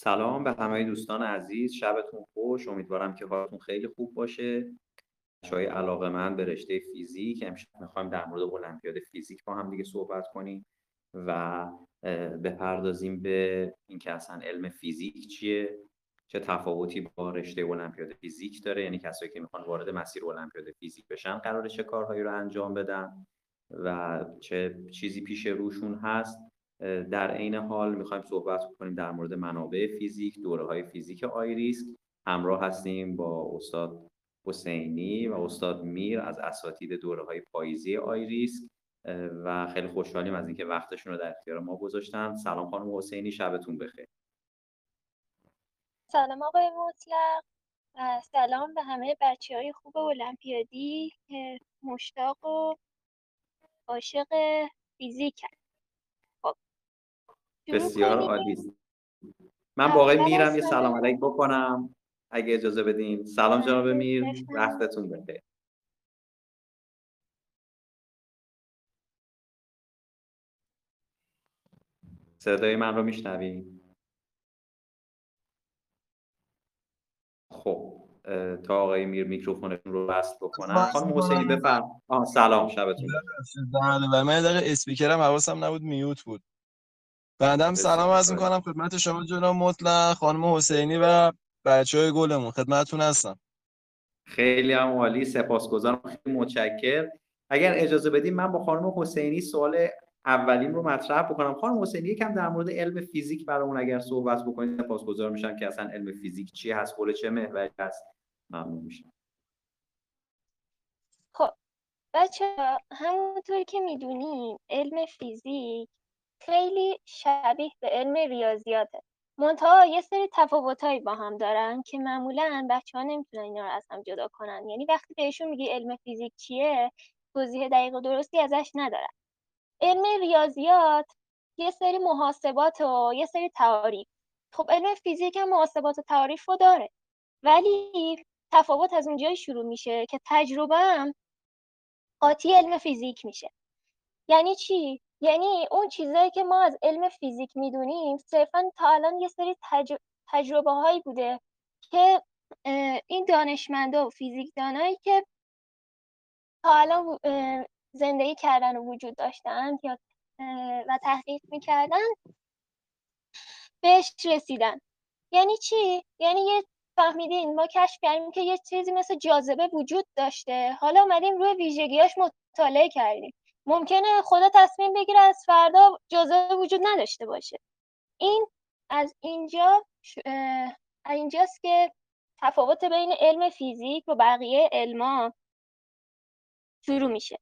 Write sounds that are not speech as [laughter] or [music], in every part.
سلام به همه دوستان عزیز. شبتون خوش. امیدوارم که حالتون خیلی خوب باشه. های علاقه من به رشته فیزیک امشب می‌خوایم در مورد المپیاد فیزیک با هم دیگه صحبت کنیم و بپردازیم به اینکه اصلا علم فیزیک چیه چه تفاوتی با رشته المپیاد فیزیک داره یعنی کسایی که می‌خوان وارد مسیر المپیاد فیزیک بشن قراره چه کارهایی رو انجام بدن و چه چیزی پیش روشون هست. در عین حال می‌خوایم صحبت کنیم در مورد منابع فیزیک دوره های فیزیک آیریسک همراه هستیم با استاد حسینی و استاد میر از اساتید دوره های پاییزی آیریسک و خیلی خوشحالیم از اینکه وقتشون رو در اختیار ما گذاشتن. سلام خانم حسینی شبتون بخیر. سلام آقای مطلق. سلام به همه بچه های خوب المپیادی که مشتاق و عاشق فیزیک بسیار عالی. من آقای میرم یه سلام علیک بکنم. اگه اجازه بدین. سلام جناب میر وقتتون بخیر. صدای من رو میشنویم خب تا آقای میر میکروفونتون رو وصل بکنن خانم حسینی بفرم. آه سلام شبتون بله من دقیقه اسپیکرم حواسم نبود میوت بود. بعدم سلام عرض می‌کنم خدمت شما جناب مطلق خانم حسینی و بچه های گلمون. خدمتتون هستم. خیلی هم عالی سپاسگزارم. خیلی متشکر اگر اجازه بدیم من با خانم حسینی سوال اولیم رو مطرح بکنم. خانم حسینی یکم در مورد علم فیزیک برامون اگر صحبت بکنید سپاسگزار میشم که اصلا علم فیزیک چی هست حول چه محوری هست. ممنون میشم. خب بچه همونطور که می‌دونیم علم فیزیک خیلی شبیه به علم ریاضیاته. منتها یه سری تفاوتهایی با هم دارن که معمولا بچه ها نمی‌تونن اینا رو از هم جدا کنن. یعنی وقتی بهشون میگی علم فیزیک چیه توضیح دقیق و درستی ازش ندارن. علم ریاضیات یه سری محاسبات و یه سری تعاریف. خب علم فیزیک هم محاسبات و تعاریف رو داره. ولی تفاوت از اونجایی شروع میشه که تجربه هم قاطی علم فیزیک میشه. یعنی چی؟ یعنی اون چیزایی که ما از علم فیزیک می‌دونیم صرفا تا الان یه سری تجربه هایی بوده که این دانشمندا و فیزیکدانایی که تا الان زندگی کردن و وجود داشتن یا و تحقیق می‌کردن بهش رسیدن. یعنی چی؟ یعنی یه فهمیدین ما کشف کردیم که یه چیزی مثل جاذبه وجود داشته. حالا اومدیم روی ویژگیاش مطالعه کردیم. ممکنه خدا تصمیم بگیره از فردا جاذبه وجود نداشته باشه. این از اینجا اینجاست که تفاوت بین علم فیزیک و بقیه علما شروع میشه.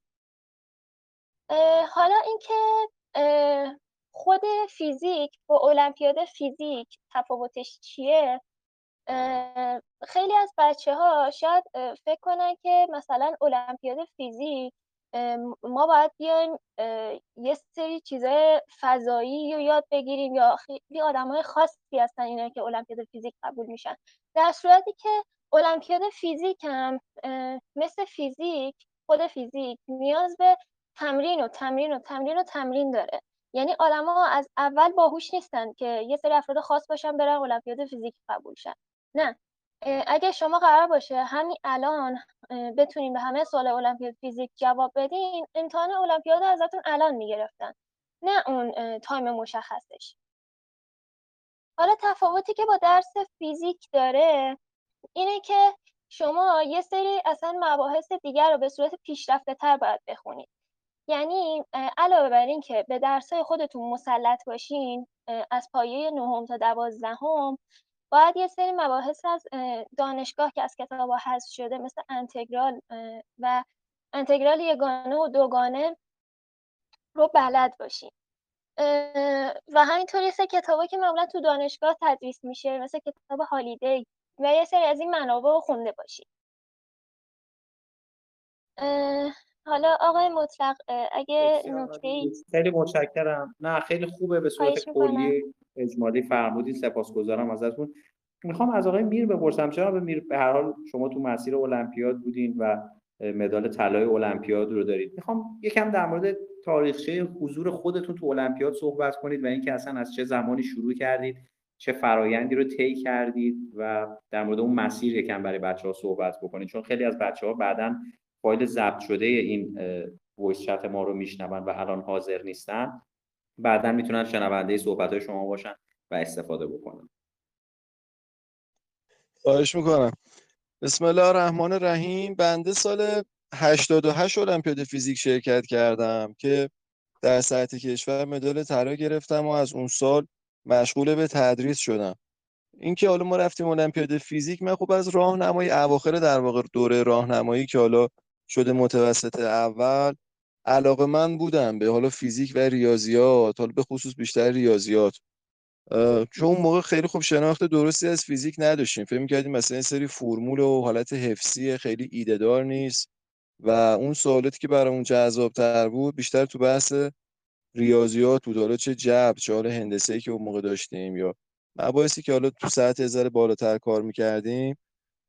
حالا اینکه خود فیزیک با المپیاد فیزیک تفاوتش چیه؟ خیلی از بچه ها شاید فکر کنن که مثلا المپیاد فیزیک ما باید بیایم یه سری چیزای فضایی رو یاد بگیریم یا خیلی آدم های خاصی هستن اینا که المپیاد فیزیک قبول میشن. در صورتی که المپیاد فیزیک هم مثل فیزیک خود فیزیک نیاز به تمرین و تمرین و تمرین و تمرین داره. یعنی آدما از اول باهوش نیستن که یه سری افراد خاص باشن برن المپیاد فیزیک قبول شن. نه. اگه شما قرار باشه همین الان بتونین به همه سوال المپیاد فیزیک جواب بدین امتحان المپیاد ازتون الان می‌گرفتن نه اون time مشخصش. حالا تفاوتی که با درس فیزیک داره اینه که شما یه سری اصلا مباحث دیگر رو به صورت پیشرفته تر باید بخونید. یعنی علاوه بر این که به درسای خودتون مسلط باشین از پایه نهم تا دوازدهم باید یه سری مباحث از دانشگاه که از کتاب حذف شده مثل انتگرال و انتگرال یگانه و دوگانه رو بلد باشین و همینطور یه سری کتابا که معمولا تو دانشگاه تدریس میشه مثل کتاب هالیدی و یه سری از این منابع رو خونده باشین حالا آقای مطلق اگه نکته خیلی متشکرم. نه خیلی خوبه به صورت کلی اجمالی فرمودید سپاسگزارم ازتون. می‌خوام از آقای میر بپرسم چرا به میر به هر حال شما تو مسیر المپیاد بودین و مدال طلای المپیاد رو دارید؟ می‌خوام یکم در مورد تاریخچه حضور خودتون تو المپیاد صحبت کنید و اینکه اصلا از چه زمانی شروع کردید چه فرایندی رو طی کردید و در مورد اون مسیر یکم برای بچه ها صحبت بکنید. چون خیلی از بچه ها بعدا فایل ضبط شده این voice ما رو میشنون و الان حاضر نیستن. بعدا می‌تونن شنونده صحبت های شما باشن و استفاده بکنن. خواهش می‌کنم. بسم الله الرحمن الرحیم. بنده سال 88 المپیاد فیزیک شرکت کردم که در سطح کشور مدال طلا گرفتم و از اون سال مشغول به تدریس شدم. اینکه حالا ما رفتیم المپیاد فیزیک من خب از راهنمایی اواخر در واقع دوره راهنمایی که حالا شده متوسط اول علاقه من بودم به حالا فیزیک و ریاضیات حالا به خصوص بیشتر ریاضیات. چون اون موقع خیلی خوب شناخت درستی از فیزیک نداشتیم. فکر می‌کردیم مثلا این سری فرمول و حالت حفظی خیلی ایده دار نیست و اون سوالاتی که برامون جذابتر بود بیشتر تو بحث ریاضیات بود. حالا چه جبر چه حالا هندسه که اون موقع داشتیم یا مباحثی که حالا تو ساعت ذره بالاتر کار می‌کردیم.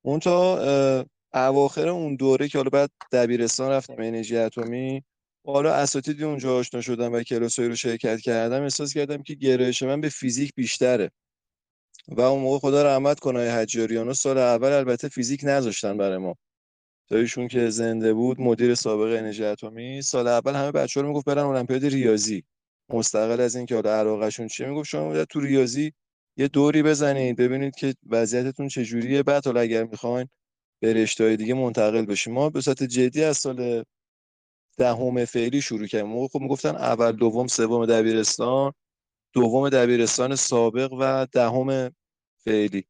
اون تا اواخر اون دوره که حالا بعد دبیرستان رفتم انرژی اتمی حالا اساتیدی اونجا آشنا شدم و کلاسایی رو شرکت کردم احساس کردم که گرایش من به فیزیک بیشتره. و اون موقع خدا رحمت کنه حجاریانو سال اول البته فیزیک نذاشتن برای ما. تا که زنده بود مدیر سابق انرژی اتمی سال اول همه بچه‌ها رو می‌گفت برن المپیاد ریاضی. مستقل از اینکه حالا علاقهشون چیه می‌گفت شما تو ریاضی یه دوری بزنید ببینید که وضعیتتون چجوریه. بعد حالا اگر می‌خواین به رشته دیگه منتقل بشیم ما به صورت جدی از سال دهم فعلی شروع کردیم. موقع خب می‌گفتن اول دوم سوم دبیرستان دوم دبیرستان سابق و دهم فعلی.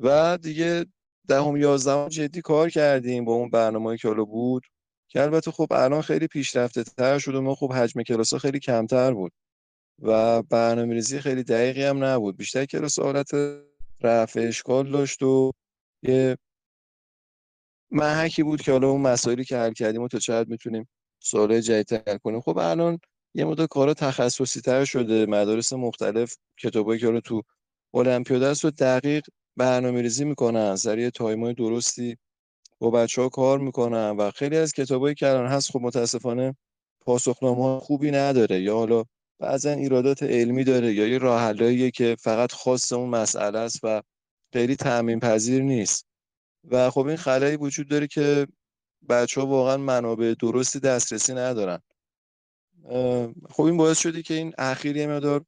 و دیگه دهم یازدهم جدی کار کردیم با اون برنامه‌ای که حالا بود که البته خب الان خیلی پیشرفته تر شد و ما خب حجم کلاس ها خیلی کمتر بود و برنامه ریزی خیلی دقیقی هم نبود. بیشتر کلاس حالت رفع اشکال داشت و یه محکی بود که حالا اون مسائلی که حل کردیم و تا چقدر می‌تونیم سوال جدید کنیم. خب الان یه مدت کارا تخصصی تر شده مدارس مختلف کتابایی که حالا تو المپیاد است و دقیق برنامه ریزی می‌کنن. سر یه تایمای درستی با بچه ها کار می‌کنن و خیلی از کتابایی که الان هست خب متاسفانه پاسخنامه خوبی نداره یا حالا بعضا ایرادات علمی داره یا یه راه که فقط خاص اون مسئله است و خیلی تعمین پذیر نیست. و خب این خلایی وجود داره که بچه ها واقعا منابع درستی دسترسی ندارن. خب این باعث شده که این اخیر یه مدار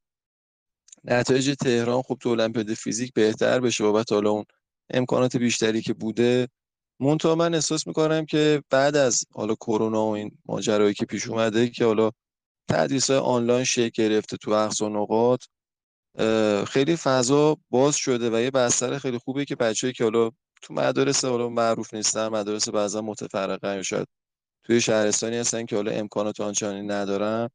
نتایج تهران خب تو المپیاد فیزیک بهتر بشه بابت حالا اون امکانات بیشتری که بوده. منتها من احساس می‌کنم که بعد از حالا کرونا و این ماجرایی که پیش اومده که حالا تدریس آنلاین شکل گرفته تو اقصا نقاط خیلی فضا باز شده و یه بستر خیلی خوبه که بچه‌ای که حالا تو مدارس حالا معروف نیستن مدارس بعضا متفرقه یا شاید توی شهرستانی هستن که حالا امکانات آنچنانی ندارن.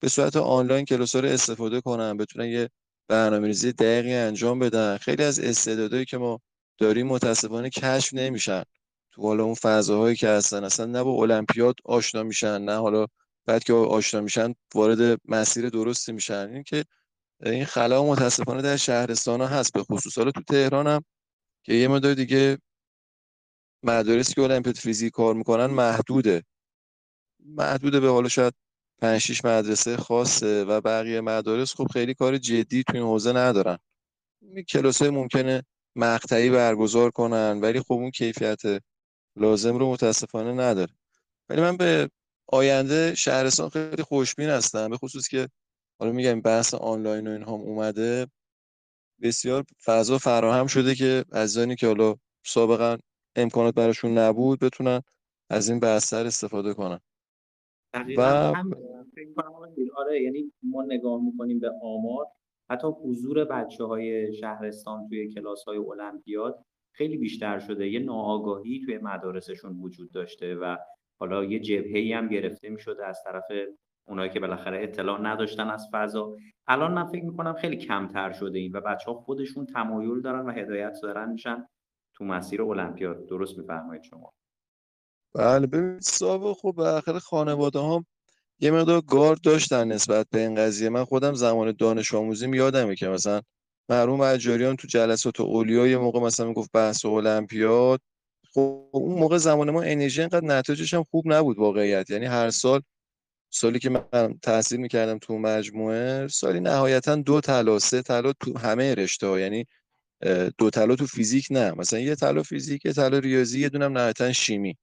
به صورت آنلاین کلاس رو استفاده کنن بتونن یه برنامه‌ریزی دقیقی انجام بدن. خیلی از استعدادایی که ما داریم متاسفانه کشف نمیشن تو حالا اون فضاهایی که هستن. اصلا نه با المپیاد آشنا میشن نه حالا بعد که آشنا میشن وارد مسیر درستی میشن. این که این خلا متاسفانه در شهرستان ها هست به خصوص حالا تو تهران هم که یه مدار دیگه مدارسی که المپیاد فیزیک کار می‌کنن محدوده. محدوده به حالا شاید 5 6 مدرسه خاصه و بقیه مدارس خب خیلی کار جدی تو این حوزه ندارن. کلاس ممکنه مقطعی برگزار کنن ولی خب اون کیفیت لازم رو متاسفانه نداره. ولی من به آینده شهرستان خیلی خوشبین هستم به خصوص که حالا میگم بحث آنلاین و اینها اومده. بسیار فضا فراهم شده که عزیزانی که حالا سابقا امکانات براشون نبود بتونن از این بستر استفاده کنن. و هم آره یعنی ما نگاه می‌کنیم به آمار حتی حضور بچه های شهرستان توی کلاس های المپیاد خیلی بیشتر شده. یه ناآگاهی توی مدارسشون وجود داشته و حالا یه جبهه هم گرفته می‌شده از طرف اونایی که بالاخره اطلاع نداشتن از فضا. الان من فکر می‌کنم خیلی کمتر شده این و بچه ها خودشون تمایل دارن و هدایت دارن میشن تو مسیر المپیاد. درست میفرمایید شما. بله ببینید صاحب خب بالاخره خانواده هم یه مقدار گارد داشتن نسبت به این قضیه. من خودم زمان دانش آموزیم یادمه که مثلا مرحوم اجاریان تو جلسات اولیا یه موقع مثلا می‌گفت بحث المپیاد. خب اون موقع زمان ما انرژی انقدر نتایجش هم خوب نبود واقعیت. یعنی هر سال سالی که من تحصیل می‌کردم تو مجموعه سالی نهایتا دو طلا سه طلا تو همه رشته ها. یعنی دو طلا تو فیزیک نه. مثلا یه طلا فیزیک یه طلا ریاضی یه دونم نهایتا شیمی.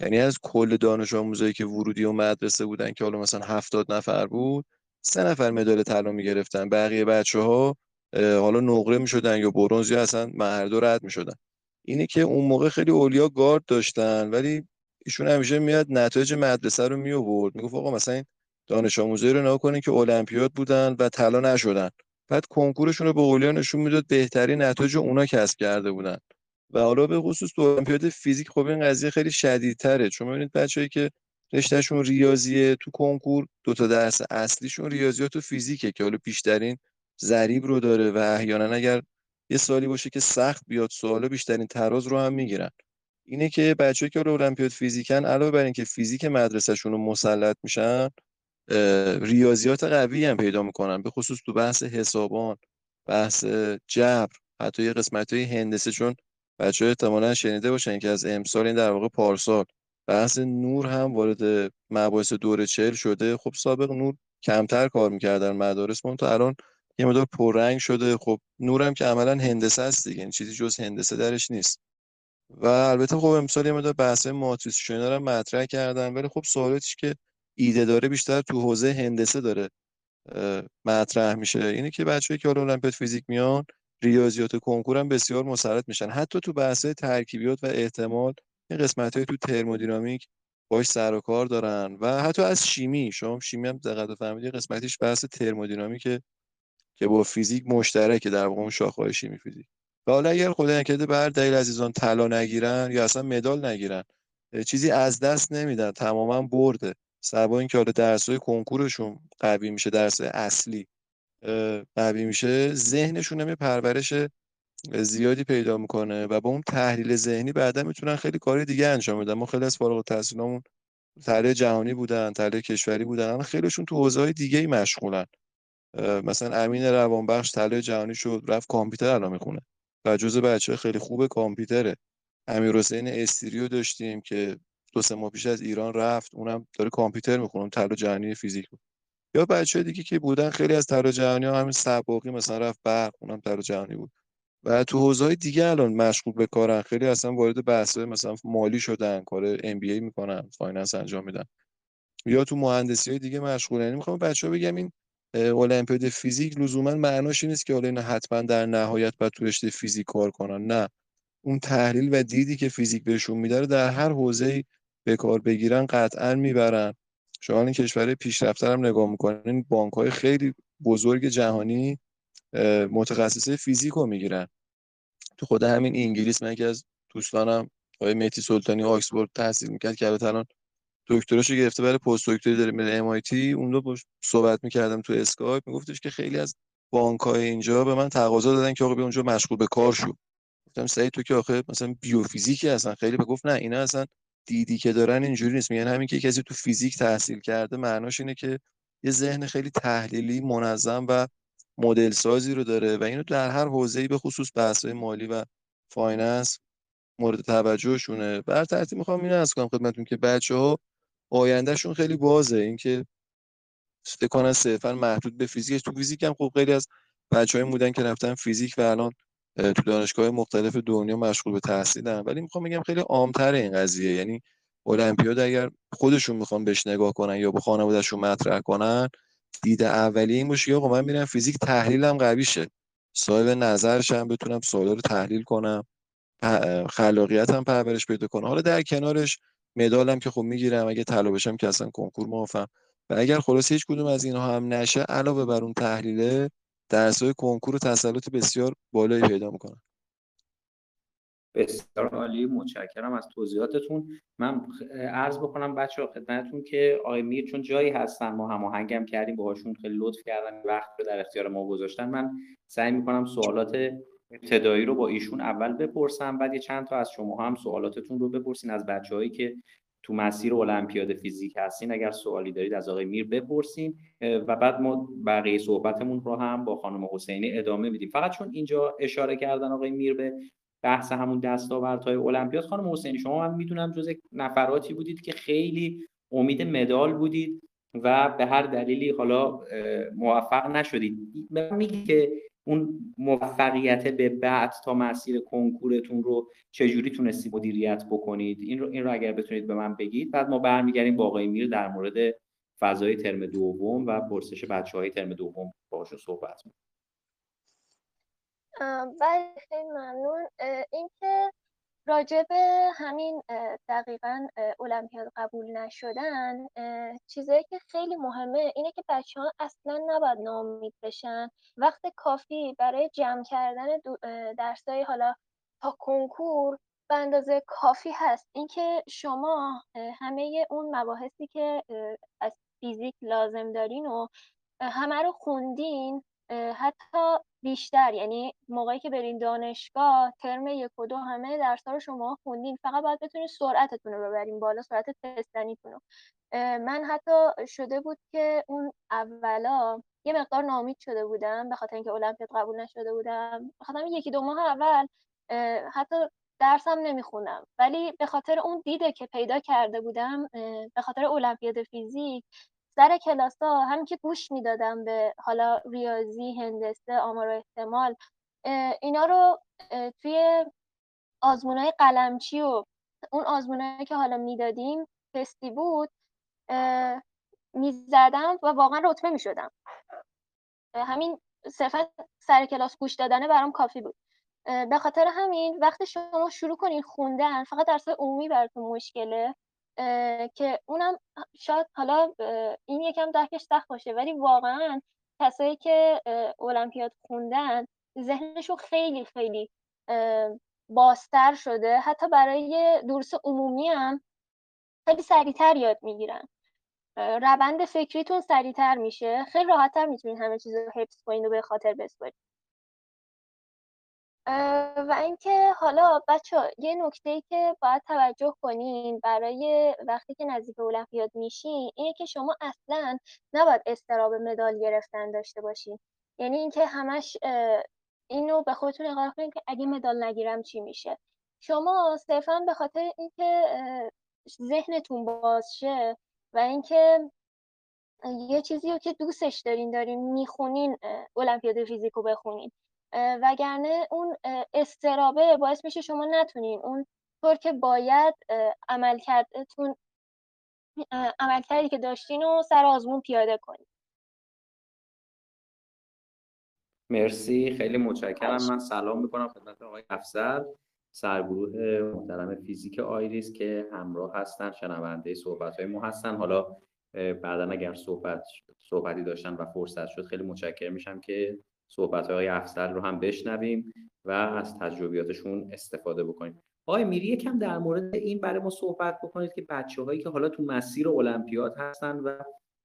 یعنی از کل دانش آموزایی که ورودی و مدرسه بودن که حالا مثلا هفتاد نفر بود سه نفر مدال طلا می‌گرفتن. بقیه بچه ها حالا نقره می‌شدن یا برونز یا اصلا مهردو رد می‌شدن. اینه که اون موقع خیلی اولیا گارد داشتن ولی ایشون همیشه میاد نتایج مدرسه رو می آورد می‌گفت آقا مثلا این دانش آموزایی رو نگاه که المپیاد بودن و طلا نشدن. بعد کنکورشون رو به اولیا نشون می‌داد بهترین نتایج اونا کسب کرده بودن. و حالا به خصوص تو المپیاد فیزیک خب این قضیه خیلی شدیدتره. چون ببینید بچه‌ای که رشتهشون ریاضیه تو کنکور دو تا درس اصلیشون ریاضیات و فیزیکه که حالا بیشترین ضریب رو داره و احیانا اگر یه سالی باشه که سخت بیاد سوالا بیشترین تراز رو هم می‌گیرن. اینه که بچه‌ای که المپیاد فیزیکن علاوه بر اینکه فیزیک مدرسهشون رو مسلط میشن ریاضیات قوی هم پیدا می‌کنن به خصوص تو بحث حسابان بحث جبر حتی یه قسمت های هندسه چون بچه های احتمالا شنیده باشن که از امسال این در واقع پارسال. بحث نور هم وارد مباحث دور چهل شده. خب سابق نور کمتر کار می‌کردن مدارس من تا الان یه مدار پررنگ شده. خب نورم که عملا هندسه است دیگه این چیزی جز هندسه درش نیست. و البته خب امسال یه مدار بحث ماتریس شوینا رو مطرح کردن ولی خب سوالاتش که ایده داره بیشتر تو حوزه هندسه داره مطرح میشه. اینه که بچه‌ای که حالا المپیاد فیزیک میان ریاضیات کنکور هم بسیار مسرت میشن. حتی تو بحث ترکیبیات و احتمال این قسمت های تو ترمودینامیک باش سر و کار دارن. و حتی از شیمی شما شیمی هم دقت فهمیدی قسمتیش بحث ترمودینامیکه که با فیزیک مشترکه در واقع اون شاخه‌های شیمی فیزیک. و حالا اگر خدا نکرده بر دلیل عزیزان طلا نگیرن یا اصلا مدال نگیرن چیزی از دست نمیدن تماما برده. سبا اینکه حالا درسای کنکورشون قوی میشه درس اصلی قوی میشه ذهنشون هم پرورش زیادی پیدا می‌کنه و با اون تحلیل ذهنی بعدا می‌تونن خیلی کار دیگه انجام بدن. ما خیلی از فارغ التحصیلامون تحلیل جهانی بودن تحلیل کشوری بودن خیلیشون تو حوزه های دیگه ای مشغولن مثلا امین روانبخش تحلیل جهانی شد رفت کامپیوتر الان می‌خونه. و جزء بچه خیلی خوب کامپیوتره. امیر حسین استریو داشتیم که دو سه ماه پیش از ایران رفت اونم داره کامپیوتر می‌خونه طلا جهانی فیزیک بود. یا بچه دیگه که بودن خیلی از طلا جهانی ها همین سباقی مثلا رفت برق اونم طلا جهانی بود. و تو حوزه های دیگه الان مشغول به کارن خیلی اصلا وارد بحث مثلا مالی شدن کار MBA می‌کنن finance انجام میدن. یا تو مهندسی های دیگه مشغولن یعنی می‌خوام بچه‌ها بگم این المپیاد فیزیک لزوما معناش نیست که حالا اینا حتما در نهایت باید تو رشته فیزیک کار کنن. نه. اون تحلیل و دیدی که فیزیک بهشون میده در هر حوزه به کار بگیرن قطعا می‌برن. شما این کشور پیشرفته هم نگاه می‌کنین بانک های خیلی بزرگ جهانی متخصصه فیزیک رو می‌گیرن. تو خود همین انگلیس من که از دوستانم آقای مهدی سلطانی آکسفورد تحصیل می‌کرد که الان دکتراشو گرفته برای پست دکتری داره میره تی اون رو صحبت می‌کردم تو اسکایپ میگفتش که خیلی از بانک های اینجا به من تقاضا دادن که آقا بیا اونجا مشغول به کار شو. گفتم سعید تو که آخه مثلا بیوفیزیکی هستن. خیلی به گفت نه اینا اصلا دیدی که دارن اینجوری نیست. میگن همین که کسی تو فیزیک تحصیل کرده معناش اینه که یه ذهن خیلی تحلیلی منظم و مدل سازی رو داره و اینو در هر حوزه‌ای به خصوص بحث مالی و finance مورد توجهشونه. به هر ترتیب می‌خوام اینو عرض کنم خدمتتون که بچه‌ها آیندهشون خیلی بازه. اینکه فکر کنن صرفا محدود به فیزیک. تو فیزیک هم خب خیلی از بچه‌های بودن که رفتن فیزیک و الان تو دانشگاه مختلف دنیا مشغول به تحصیلن ولی می‌خوام بگم خیلی عامتر این قضیه. یعنی المپیاد اگر خودشون می‌خوان بهش نگاه کنن یا به خانوادهشون مطرح کنن دید اولیه این باشه آقا من میرم فیزیک تحلیلم قوی شه صاحب نظرشم بتونم سوالا رو تحلیل کنم خلاقیتم پرورش پیدا کنم. حالا در کنارش مدالم که خب می‌گیرم اگه طلا بشم که اصلا کنکور موافقم و اگر خلاص هیچ کدوم از اینها هم نشه علاوه بر اون تحلیله درسای کنکور و تسلط بسیار بالایی پیدا می‌کنن بسیار عالی. متشکرم از توضیحاتتون. من عرض بکنم بچه خدمتتون که آقای میر چون جایی هستن ما هماهنگم کردیم باهاشون خیلی لطف کردن وقت رو در اختیار ما گذاشتن. من سعی می‌کنم سوالات ابتدایی رو با ایشون اول بپرسم بعد یه چند تا از شما هم سوالاتتون رو بپرسین از بچههایی که تو مسیر المپیاد فیزیک هستین اگر سوالی دارید از آقای میر بپرسین و بعد ما بقیه صحبتمون رو هم با خانم حسینی ادامه میدیم. فقط چون اینجا اشاره کردن آقای میر به بحث همون دستاوردهای المپیاد خانم حسینی شما من می‌دونم جز نفراتی بودید که خیلی امید مدال بودید و به هر دلیلی حالا موفق نشدید. میگی که اون موفقیت به بعد تا مسیر کنکورتون رو چجوری تونستی مدیریت بکنید؟ این رو این رو اگر بتونید به من بگید بعد ما برمیگردیم با آقای میر در مورد فضای ترم دوم و پرسش بچه های ترم دوم باشون صحبت می‌کنیم. بله خیلی ممنون. اینکه راجع به همین دقیقا المپیاد قبول نشدن چیزایی که خیلی مهمه اینه که بچه ها اصلا نباید ناامید بشن. وقت کافی برای جمع کردن درسای حالا تا کنکور به اندازه کافی هست. اینکه شما همه اون مباحثی که از فیزیک لازم دارین و همه رو خوندین حتی بیشتر. یعنی موقعی که برین دانشگاه ترم یک و دو همه درس رو شما خوندین. فقط باید بتونید سرعتتون رو ببرین بالا سرعت تستنیتون رو. من حتی شده بود که اون اولا یه مقدار نامید شده بودم به خاطر اینکه المپیاد قبول نشده بودم. بخاطر یکی دو ماه اول حتی درسم نمی‌خونم ولی به خاطر اون دیده که پیدا کرده بودم به خاطر المپیاد فیزیک سر ها هم که گوش می‌دادم به حالا ریاضی هندسه آمار و احتمال اینا رو توی آزمونای قلمچی و اون آزمونایی که حالا می‌دادیم تستی بود می‌زدم و واقعا رتبه می‌شدم. همین صرفا سر کلاس گوش دادنه برام کافی بود. به خاطر همین وقتی شما شروع کنین خوندن فقط درس عمومی براتون مشکله که اونم شاید حالا این یکم درکش سخت باشه ولی واقعا کسایی که المپیاد خوندن ذهنشون خیلی خیلی بازتر شده. حتی برای درس عمومی هم خیلی سریعتر یاد می‌گیرن. روند فکریتون سریعتر میشه. خیلی راحتتر می‌تونین همه چیز رو حفظ کنین و به خاطر بسپارین. و اینکه حالا بچه یه نکته ای که باید توجه کنین برای وقتی که نزدیک المپیاد میشین اینه که شما اصلا نباید استراب مدال گرفتن داشته باشین. یعنی اینکه همش اینو به خودتون اقرار کنین که اگه مدال نگیرم چی میشه. شما صرفا به خاطر اینکه ذهنتون باز شه و اینکه یه چیزی رو که دوستش دارین دارین می‌خونین المپیاد فیزیکو بخونین. وگرنه اون استرابه باعث میشه شما نتونین اون طور که باید عمل کردتون عمل کردی که داشتین و سر آزمون پیاده کنید مرسی. خیلی متشکرم. من سلام می‌کنم خدمت آقای افسر سرگروه محترم فیزیک آیریس که همراه هستن شنونده صحبت های ما هستن. حالا بعدا اگر صحبت صحبتی داشتن و فرصت شد خیلی متشکر میشم که صحبت های افسر رو هم بشنویم و از تجربیاتشون استفاده بکنیم. آقای میری یکم در مورد این برای ما صحبت بکنید که بچه هایی که حالا تو مسیر المپیاد هستن و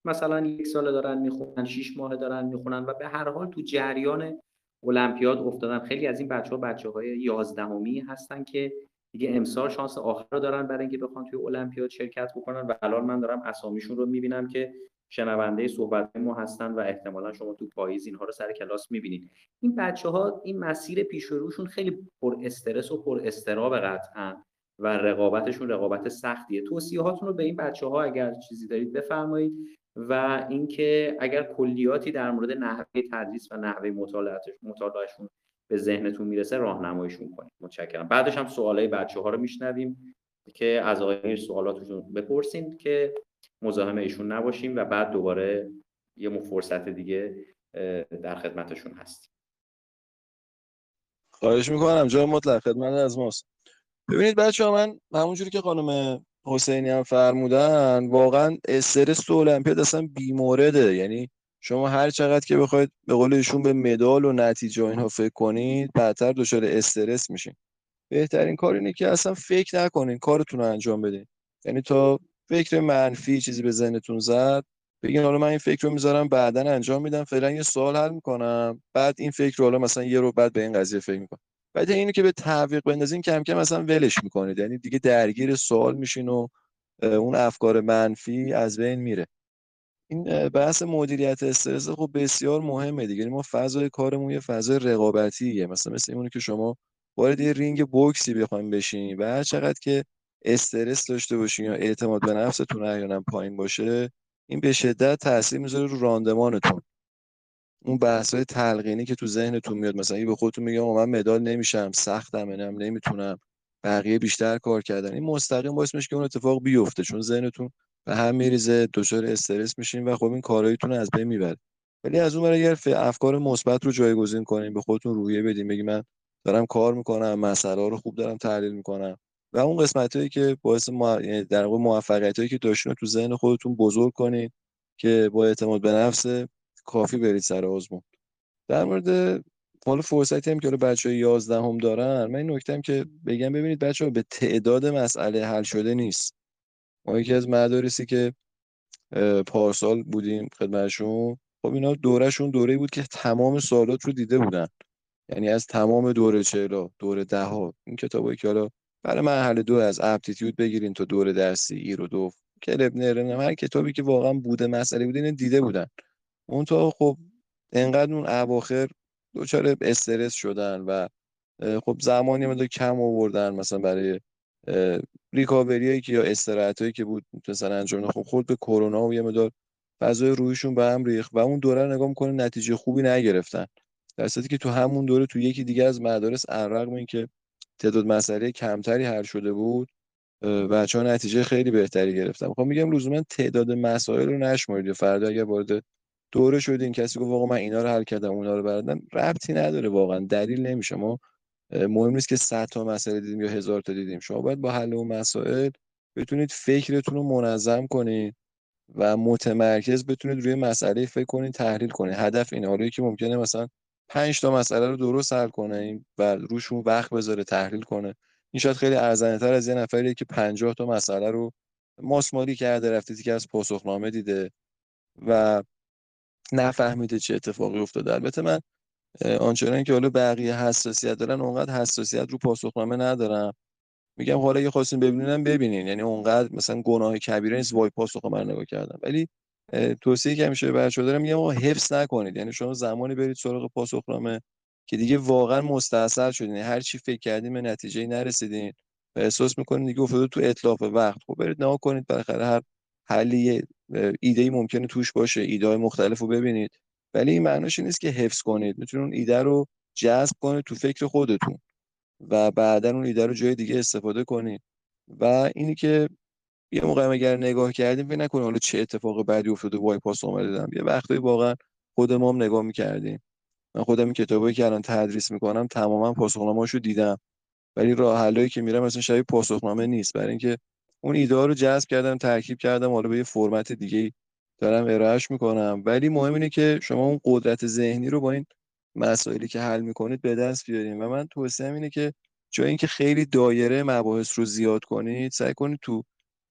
مثلا یک سال دارن می‌خونن شیش ماه دارن می‌خونن و به هر حال تو جریان المپیاد افتادن. خیلی از این بچه ها بچه های یازدهمی هستن که دیگه امسال شانس آخر رو دارن برای اینکه بخوان توی المپیاد شرکت بکنن و الان من دارم اسامیشون رو می‌بینم که شنونده صحبت ما هستن و احتمالا شما تو پاییز اینها رو سر کلاس می‌بینید. این بچه ها این مسیر پیش روشون خیلی پر استرس و پر استراب قطعا و رقابتشون رقابت سختیه. توصیه هاتون رو به این بچه ها اگر چیزی دارید بفرمایید و اینکه اگر کلیاتی در مورد نحوه تدریس و نحوه مطالعهشون به ذهنتون می‌رسه راهنماییشون کنید. متشکرم. بعدش هم سوالای بچه ها رو میشنویم که از آقای سوالاتشون بپرسین که مزاحم ایشون نباشیم و بعد دوباره یه فرصت دیگه در خدمتشون هستیم خواهش می‌کنم جای مطلق خدمت از ماست. ببینید بچه ها من همونجوری که خانم حسینی هم فرمودن واقعا استرس تو المپیاد اصلا بیمورده. یعنی شما هر چقدر که بخواید به قول ایشون به مدال و نتیجه اینها فکر کنید بعدتر دچار استرس میشین. بهترین کار اینه که اصلا فکر نکنین کارتون رو انجام بدین. یعنی تا فکر منفی چیزی به ذهنتون زد؟ بگین حالا من این فکر رو می‌ذارم بعدا انجام میدم. فعلا یه سوال حل می‌کنم. بعد این فکر رو حالا مثلا یه رو بعد به این قضیه فکر می‌کنم. بعد اینو که به تعویق بندازین کم کم مثلا ولش می‌کنید. یعنی دیگه درگیر سوال میشین و اون افکار منفی از بین میره. این بحث مدیریت استرس خب بسیار مهمه دیگه. یعنی ما فضای کارمون یه فضای رقابتیه. مثلا مثل اونی که شما وارد یه رینگ بوکسی بخوایم بشین و هر چقدر که استرس داشته باشین یا اعتماد به نفستون احیانا پایین باشه این به شدت تاثیر می‌ذاره رو راندمانتون. اون بحث های تلقینی که تو ذهنتون میاد مثلا به خودتون میگم من مدال نمیشم سختم نم نمی‌تونم. بقیه بیشتر کار کردن. این مستقیم باعث میشه که اون اتفاق بیفته چون ذهنتون به هم میریزه دچار استرس میشین و خب این کارهایتون از بین می‌بره. ولی از اون اگر افکار مثبت رو جایگزین کنین به خودتون روحیه بدین بگی من دارم کار می‌کنم مسئله رو خوب دارم تحلیل می‌کنم. و اون قسمت هایی که باعث ما... یعنی در واقع موفقیت هایی که داشتین تو ذهن خودتون بزرگ کنین که با اعتماد به نفس کافی برید سر آزمون. در مورد حالا فرصتی هم که حالا بچه های 11 هم دارن من این نکته هم که بگم ببینید بچه ها به تعداد مسئله حل شده نیست. ما یکی از مدارسی که پارسال بودیم خدمتشون خب اینا دورهشون دوره بود که تمام سوالات رو دیده بودن. یعنی از تمام دوره چهلا دوره ده ها این کتابایی که حالا برای مرحله دو از اپتیتیود بگیرین تا دوره درسی ای رو دو کلب نرم. هر کتابی که واقعا بوده مسئله بوده دیده بودن. اون تا خب انقدر اون اواخر دچار استرس شدن و خب زمانی مدار کم آوردن مثلا برای ریکاوری که یا استراحت هایی که بود مثلا انجام خب خود به کرونا و یه مدار فضای رویشون به هم ریخت و اون دوره نگاه می‌کنه نتیجه خوبی نگرفتن. در که تو همون دوره تو یکی دیگه از مدارس عرق این که تعداد مسئله کمتری حل شده بود بچه ها نتیجه خیلی بهتری گرفتن خب میگم لزوما تعداد مسائل رو نشمارید فردا اگر وارد دوره شدین کسی گفت واقعا من اینا رو حل کردم اونا رو بردم ربطی نداره واقعا دلیل نمیشه. ما مهم نیست که 100 تا مسئله دیدیم یا هزار تا دیدیم. شما باید با حل اون مسائل بتونید فکرتون رو منظم کنید و متمرکز بتونید روی مسئله فکر کنید تحلیل کنید هدف اینه حالا که ممکنه مثلا 5 تا مسئله رو درست حل کنه و روشون وقت بذاره تحلیل کنه. این شاید خیلی ارزنده تر از یه نفریه که 50 تا مسئله رو ماسمالی کرده رفته که از پاسخنامه دیده و نفهمیده چه اتفاقی افتاده. البته من آنچنان که حالا بقیه حساسیت دارن اونقدر حساسیت رو پاسخنامه ندارم. میگم حالا اگه خواستین ببینین ببینین. یعنی اونقدر مثلا گناه کبیره نیست وای پاسخنامه رو نگاه کردم. ولی توصیه که همیشه بچه دارم میگم آقا حفظ نکنید. یعنی شما زمانی برید سراغ پاسخنامه که دیگه واقعا مستاصل شدین. هر چی فکر کردین به نتیجه نرسیدین و احساس می‌کنین دیگه افتاده تو اطلاف وقت. خب برید نگاه کنید بالاخره هر حلی ایده ای ممکنه توش باشه ایده های مختلف رو ببینید. ولی این معناش نیست که حفظ کنید. می‌تونید اون ایده رو جذب کنید تو فکر خودتون و بعدا اون ایده رو جای دیگه استفاده کنید. و اینی که یه موقع اگر نگاه کردیم فکر نکنید حالا چه اتفاق بعدی افتاده وای پاس اومده یه وقتایی واقعا خود ما هم نگاه می‌کردیم. من خودم کتابایی که الان تدریس می‌کنم تماما پاسخنامه‌اشو دیدم. ولی راه که میرم مثلا شبیه پاسخنامه نیست. برای اینکه اون ایده رو جذب کردم ترکیب کردم حالا به یه فرمت دیگه دارم ارائهش می‌کنم. ولی مهم اینه که شما اون قدرت ذهنی رو با این مسائلی که حل می‌کنید به دست بیارین. و من توصیه اینه که جای اینکه خیلی دایره مباحث رو زیاد کنید سعی کنید تو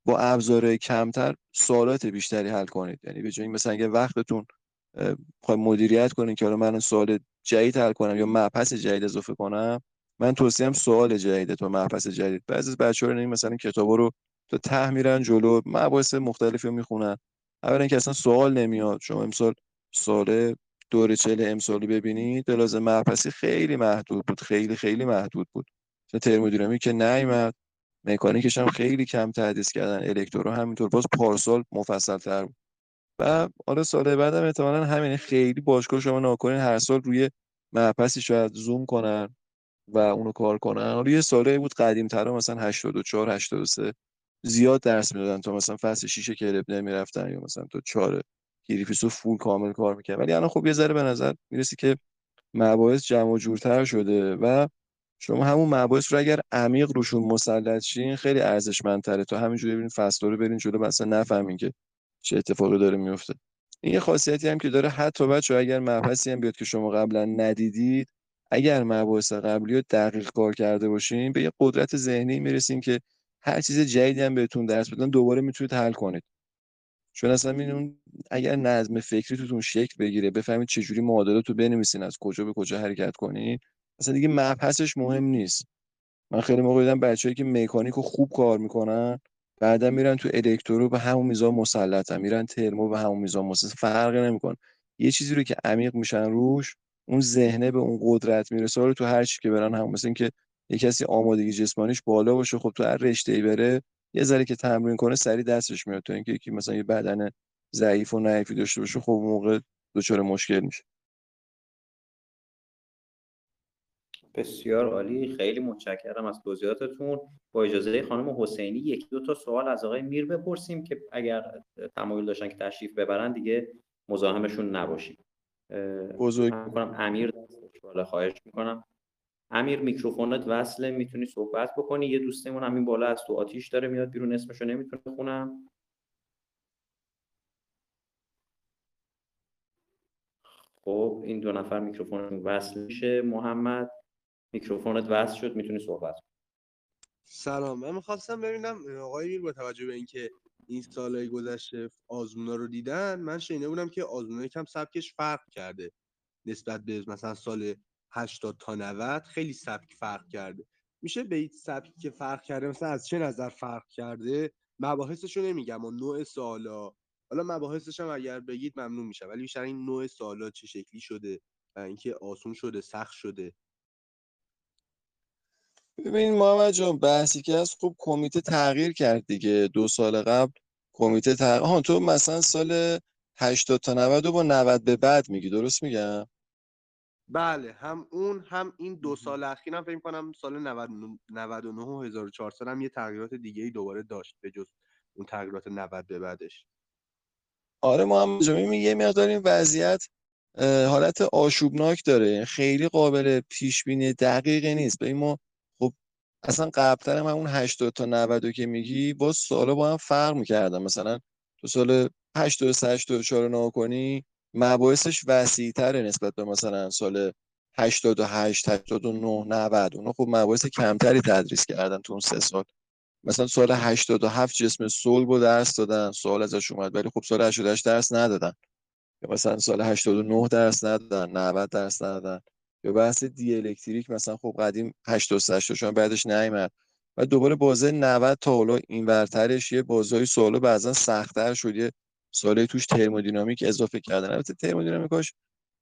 با ابزار کمتر سوالات بیشتری حل کنید. یعنی به جای مثلا اگه وقتتون خواهی مدیریت کنید که حالا من سوال جدید حل کنم یا مبحث جدید اضافه کنم من توصیم سوال جدید تو مبحث جدید. بعضی از بچه‌ها رو مثلا کتابا رو تا ته میرن جلو مباحث مختلفی رو می‌خونن. اولا اینکه اصلا سوال نمیاد. شما امسال سال دور چل امسالی ببینید لازم مبحثی خیلی محدود بود خیلی خیلی محدود بود. ترمودینامیک که نیومد. مکانیکش هم خیلی کم تدریس کردن. الکترو همینطور. باز پارسال مفصل تر بود. و حالا سال بعدم احتمالا همین. خیلی باشگاه شما ناکنین. هر سال روی مبحثی شاید زوم کنن و اونو کار کنن. حالا یه ساله بود قدیم تر مثلا 84 83 زیاد درس می‌دادن تا مثلا فصل 6 کلب نمی‌رفتن یا مثلا تا 4 گریفیسو فول کامل کار می‌کرد ولی الان خب یه ذره به نظر می‌رسی که مباحث جمع و جورتر شده و شما همون مباحث رو اگر عمیق روشون مسلط شین خیلی ارزشمندتره. تا همینجوری ببینید فصل رو برین جلو مثلا نفهمین که چه اتفاقی داره میفته. این یه خاصیتی هم که داره حتی بچه اگر مبحثی هم بیاد که شما قبلا ندیدید اگر مباحث قبلی رو دقیق کار کرده باشین به یه قدرت ذهنی می‌رسین که هر چیز جدیدی هم بهتون درس بدن دوباره می‌تونید حل کنید. چون اصلا میدون اگر نظم فکری توتون شکل بگیره بفهمید چجوری معادلات رو بنویسین از کجا به کجا حرکت کنید اصلا دیگه مبحثش مهم نیست. من خیلی موقع دیدم بچه‌ای که مکانیک رو خوب کار می‌کنن بعدا میرن تو الکترو به همون میزان مسلطن میرن ترمو به همون میزان مسلط فرقی نمی‌کنه. یه چیزی رو که عمیق میشن روش اون ذهنه به اون قدرت می‌رسه. رو تو هر چی که برن هم مثل اینکه یه کسی آمادگی جسمانیش بالا باشه خب تو هر رشته ای بره یه ذره که تمرین کنه سری دستش میاد تو اینکه یکی مثلا یه بدن ضعیف و نعیفی داشته باشه خب موقع دچار مشکل میشه. بسیار عالی. خیلی متشکرم از توضیحاتتون. با اجازه خانم حسینی یک دو تا سوال از آقای میر بپرسیم که اگر تمایل داشتن که تشریف ببرن دیگه مزاحمشون نباشیم بزرگ. می‌کنم امیر بالا خواهش می‌کنم. امیر میکروفونت وصله. می‌تونی صحبت بکنی. یه دوستمون همین بالا از تو آتیش داره میاد بیرون. اسمشو نمی‌تونه بخونم. خب این دو نفر میکروفون وصل میشه. محمد. میکروفونت وصل شد می‌تونی صحبت سلام. من می‌خواستم ببینم آقای میر با توجه به اینکه این سالهای گذشته آزمونا رو دیدن من شنیده بودم که آزمونا کم سبکش فرق کرده نسبت به مثلا سال 80 تا 90 خیلی سبک فرق کرده. میشه به این سبکی که فرق کرده مثلا از چه نظر فرق کرده؟ مباحثش رو نمیگم و نوع سوالا. حالا مباحثش هم اگر بگید ممنون میشه ولی بیشتر این نوع سوالا چه شکلی شده و اینکه آسون شده سخت شده. ببین محمد جان بحثی که از خب کمیته تغییر کرد دیگه. دو سال قبل کمیته تغییر ها تو مثلا سال 80 تا 90 با 90 به بعد میگی درست میگم؟ بله هم اون هم این دو سال اخیرم فکر کنم سال 99 و 1400 هم یه تغییرات دیگه ای دوباره داشت به جز اون تغییرات 90 به بعدش. آره محمد جان یه مقدار این وضعیت حالت آشوبناک داره. خیلی قابل پیش بینی دقیقی نیست. به ما اصلا قبلتر من اون 80 تا 90 که میگی با سالا با هم فرق می‌کردم. مثلا تو سال 83 84 رو کنی مباحثش وسیع تره نسبت به مثلا سال 88 89 90 اونا خب مباحث کمتری تدریس کردن تو اون سه سال. مثلا سال 87 جسم صلب رو درس دادن. سوال ازش اومد ولی خب سال 88 درس ندادن. مثلا سال 89 درس ندادن 90 درس ندادن. یا بحث دی الکتریک مثلا خب قدیم 83 شما بعدش نیومد. و دوباره بازه 90 تا حالا این ورترش یه بازهای سوالو بعضا سختتر شد یه سالی توش ترمودینامیک اضافه کردن. البته ترمودینامیکاش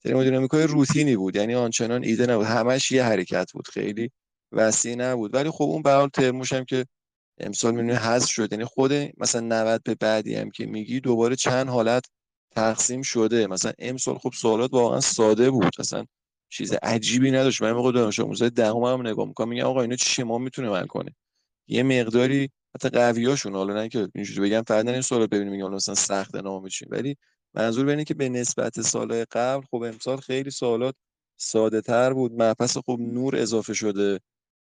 ترمودینامیکای روتینی بود یعنی آنچنان ایده نبود. همش یه حرکت بود خیلی وسیع نبود. ولی خب اون به حال ترموش هم که امسال می‌دونی حذف شد. یعنی خود مثلا 90 به بعدی هم که میگی دوباره چند حالت تقسیم شده. مثلا امسال خب سوالات واقعا ساده بود. مثلا چیز عجیبی نداشت. من موقع دانش آموزای دهم هم نگاه می‌کنم میگم آقا اینو چی ما می‌تونه حل کنه یه مقداری حتی قویاشون حالا نه که اینجوری بگم فقط این سوال ببینیم میگم مثلا سخت نام ولی منظور اینه که به نسبت سالهای قبل خب امسال خیلی سوالات ساده تر بود. مبحث خب نور اضافه شده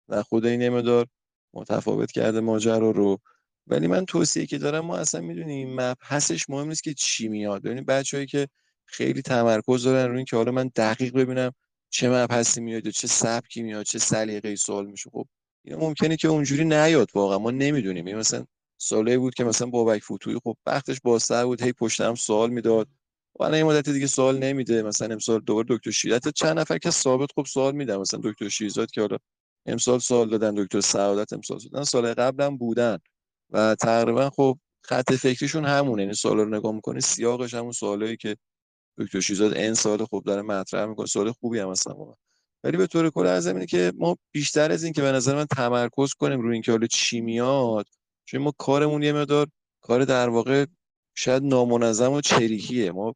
و خود این متفاوت کرده ماجرا رو. ولی من توصیه که دارم ما اصلا می‌دونیم مبحثش مهم نیست که چی میاد. ببینید بچه‌ای که خیلی تمرکز دارن روی اینکه حالا من دقیق ببینم چه مبحثی میاد و چه سبکی میاد چه سلیقه‌ای سوال میشه. خب اینا ممکنه که اونجوری نیاد واقعا. ما نمی‌دونیم. این مثلا سالی بود که مثلا بابک فوتوی خب وقتش بازتر بود. هی پشتم سوال می‌داد. و الان مدت دیگه سوال نمیده. مثلا امسال دوباره دکتر شیرت چند نفر که ثابت خب سوال میدن. مثلا دکتر شیرزاد که حالا امسال سوال دادن دکتر سعادت امسال دادن. سال قبلم بودن. و تقریبا خب خط فکریشون همونه. یعنی سوالا رو نگاه می‌کنی سیاقش همون سوالایی که دکتر شیزاد این سال خوب داره مطرح می‌کنه. سوال خوبی هم مثلا ولی به طور کل از اینه که ما بیشتر از این که به نظر من تمرکز کنیم روی اینکه حالا چی میاد چون ما کارمون یه مقدار کار در واقع شاید نامنظم و چریکیه. ما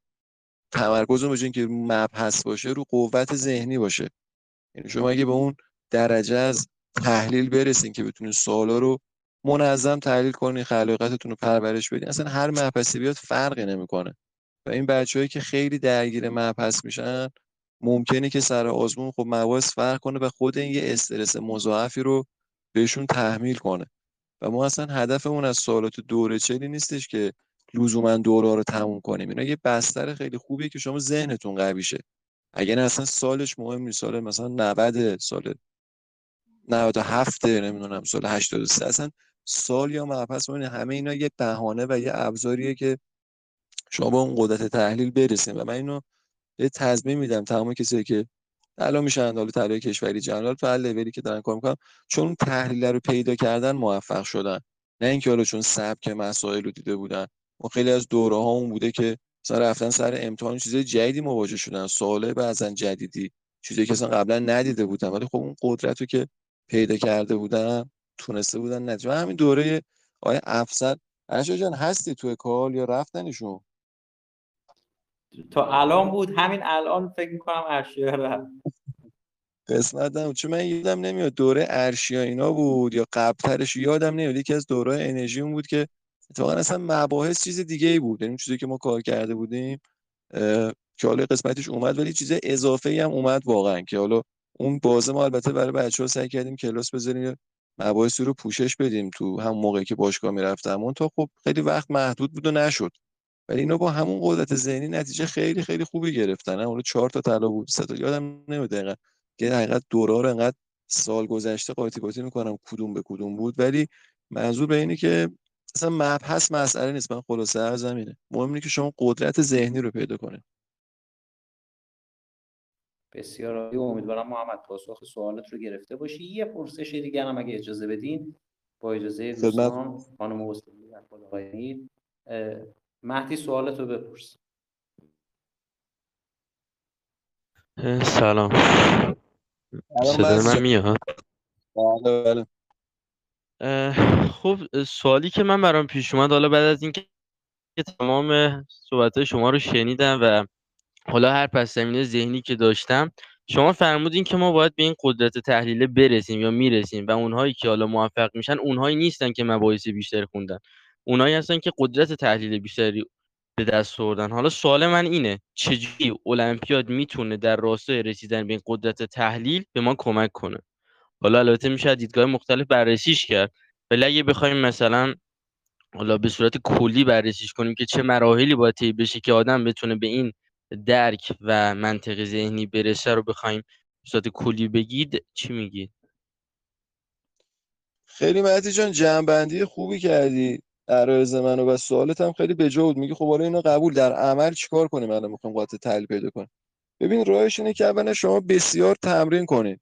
تمرکزمون به که مبحث باشه رو قوت ذهنی باشه. یعنی شما اگه به اون درجه از تحلیل برسین که بتونین سوالا رو منظم تحلیل کنین خلاقیتتون رو پرورش بدین اصلا هر مبحثی بیاد فرقی نمی‌کنه. و این بچههایی که خیلی درگیر مبحث میشن ممکنه که سر آزمون خب مباحث فرق کنه و خود این یه استرس مضاعفی رو بهشون تحمیل کنه. و ما اصلا هدفمون از سوالات دوره چلی نیستش که لزوما دوره رو تموم کنیم. اینا یه بستر خیلی خوبیه که شما ذهنتون قوی شه. اگر اصلا سالش مهم نیست. سال مثلا 90 سال 97 نمی‌دونم سال 83 اصلا سال یا مبحث همه اینا یه بهانه و یه ابزاریه که شما با اون قدرت تحلیل برسیم و من اینو یه تضمین میدم تمام کسی که الان میشن حالا طلای کشوری جنرال تو لولی که دارن کار می‌کنن چون تحلیل رو پیدا کردن موفق شدن. نه اینکه حالا چون سبک مسائل رو دیده بودن. و خیلی از دوره ها اون بوده که مثلا رفتن سر امتحان چیز جدیدی مواجه شدن. سواله بعضا جدیدی چیزی که اصلا قبلا ندیده بودن. ولی خب اون قدرت رو که پیدا کرده بودن تونسته بودن نتیجه. همین دوره آیا افسر عرشا جان هستی توی کال یا رفتنشون؟ تا الان بود همین الان فکر می‌کنم ارشیا رفت قسمت نبود چون من یادم نمیاد دوره ارشیا اینا بود یا قبلترش یادم نمیاد یکی از دوره انرژی بود که اتفاقا اصلا مباحث چیز دیگه ای بود یعنی چیزی که ما کار کرده بودیم که حالا قسمتش اومد ولی چیز اضافه ای هم اومد واقعا که حالا اون بازه ما البته برای بچه ها سعی کردیم کلاس بذاریم مباحثی رو پوشش بدیم تو هم موقعی که باشگاه می‌رفتم. اون تا خب خیلی وقت محدود بود و نشد. ولی اینا با همون قدرت ذهنی نتیجه خیلی خیلی خوبی گرفتن. اون چهار تا طلا بود. سه تا یادم نمیاد دقیقاً که حقیقت دورا رو انقدر سال گذشته قاطی قاطی می‌کنم کدوم به کدوم بود. ولی منظور به اینه که اصلا مبحث مسئله نیست. من خلاصه هر زمینه مهم اینه که شما قدرت ذهنی رو پیدا کنید. بسیار عالی. امیدوارم محمد پاسخ سوالت رو گرفته باشی. یه پرسش دیگر هم اگه اجازه بدین. با اجازه دوستان خانم حسینی مهدی سوالت رو بپرس سلام. صدای من میاد؟ بله بله. خب سوالی که من برام پیش اومد حالا بعد از اینکه تمام صحبت شما رو شنیدم و حالا هر پس زمینه ذهنی که داشتم شما فرمودین که ما باید به این قدرت تحلیله برسیم یا می‌رسیم و اونهایی که حالا موفق میشن اونهایی نیستن که مباحث بیشتر خوندن. اونهایی هستن که قدرت تحلیل بیشتری به دست آوردن. حالا سوال من اینه چجوری المپیاد می‌تونه در راستای رسیدن به این قدرت تحلیل به ما کمک کنه؟ حالا البته میشه دیدگاه مختلف بررسیش کرد ولی اگه بخوایم مثلا حالا به صورت کلی بررسیش کنیم که چه مراحلی باید طی بشه که آدم بتونه به این درک و منطق ذهنی برسه رو بخوایم به صورت کلی بگید چی میگید خیلی مهدی جان جمعبندی خوبی کردی. عرایز منو و سوالت هم خیلی بجا بود. میگه خب حالا اینو قبول در عمل چیکار کنیم؟ الان می‌خوام قاطع تحلیل پیدا کنیم ببین راهش اینه که اولا شما بسیار تمرین کنید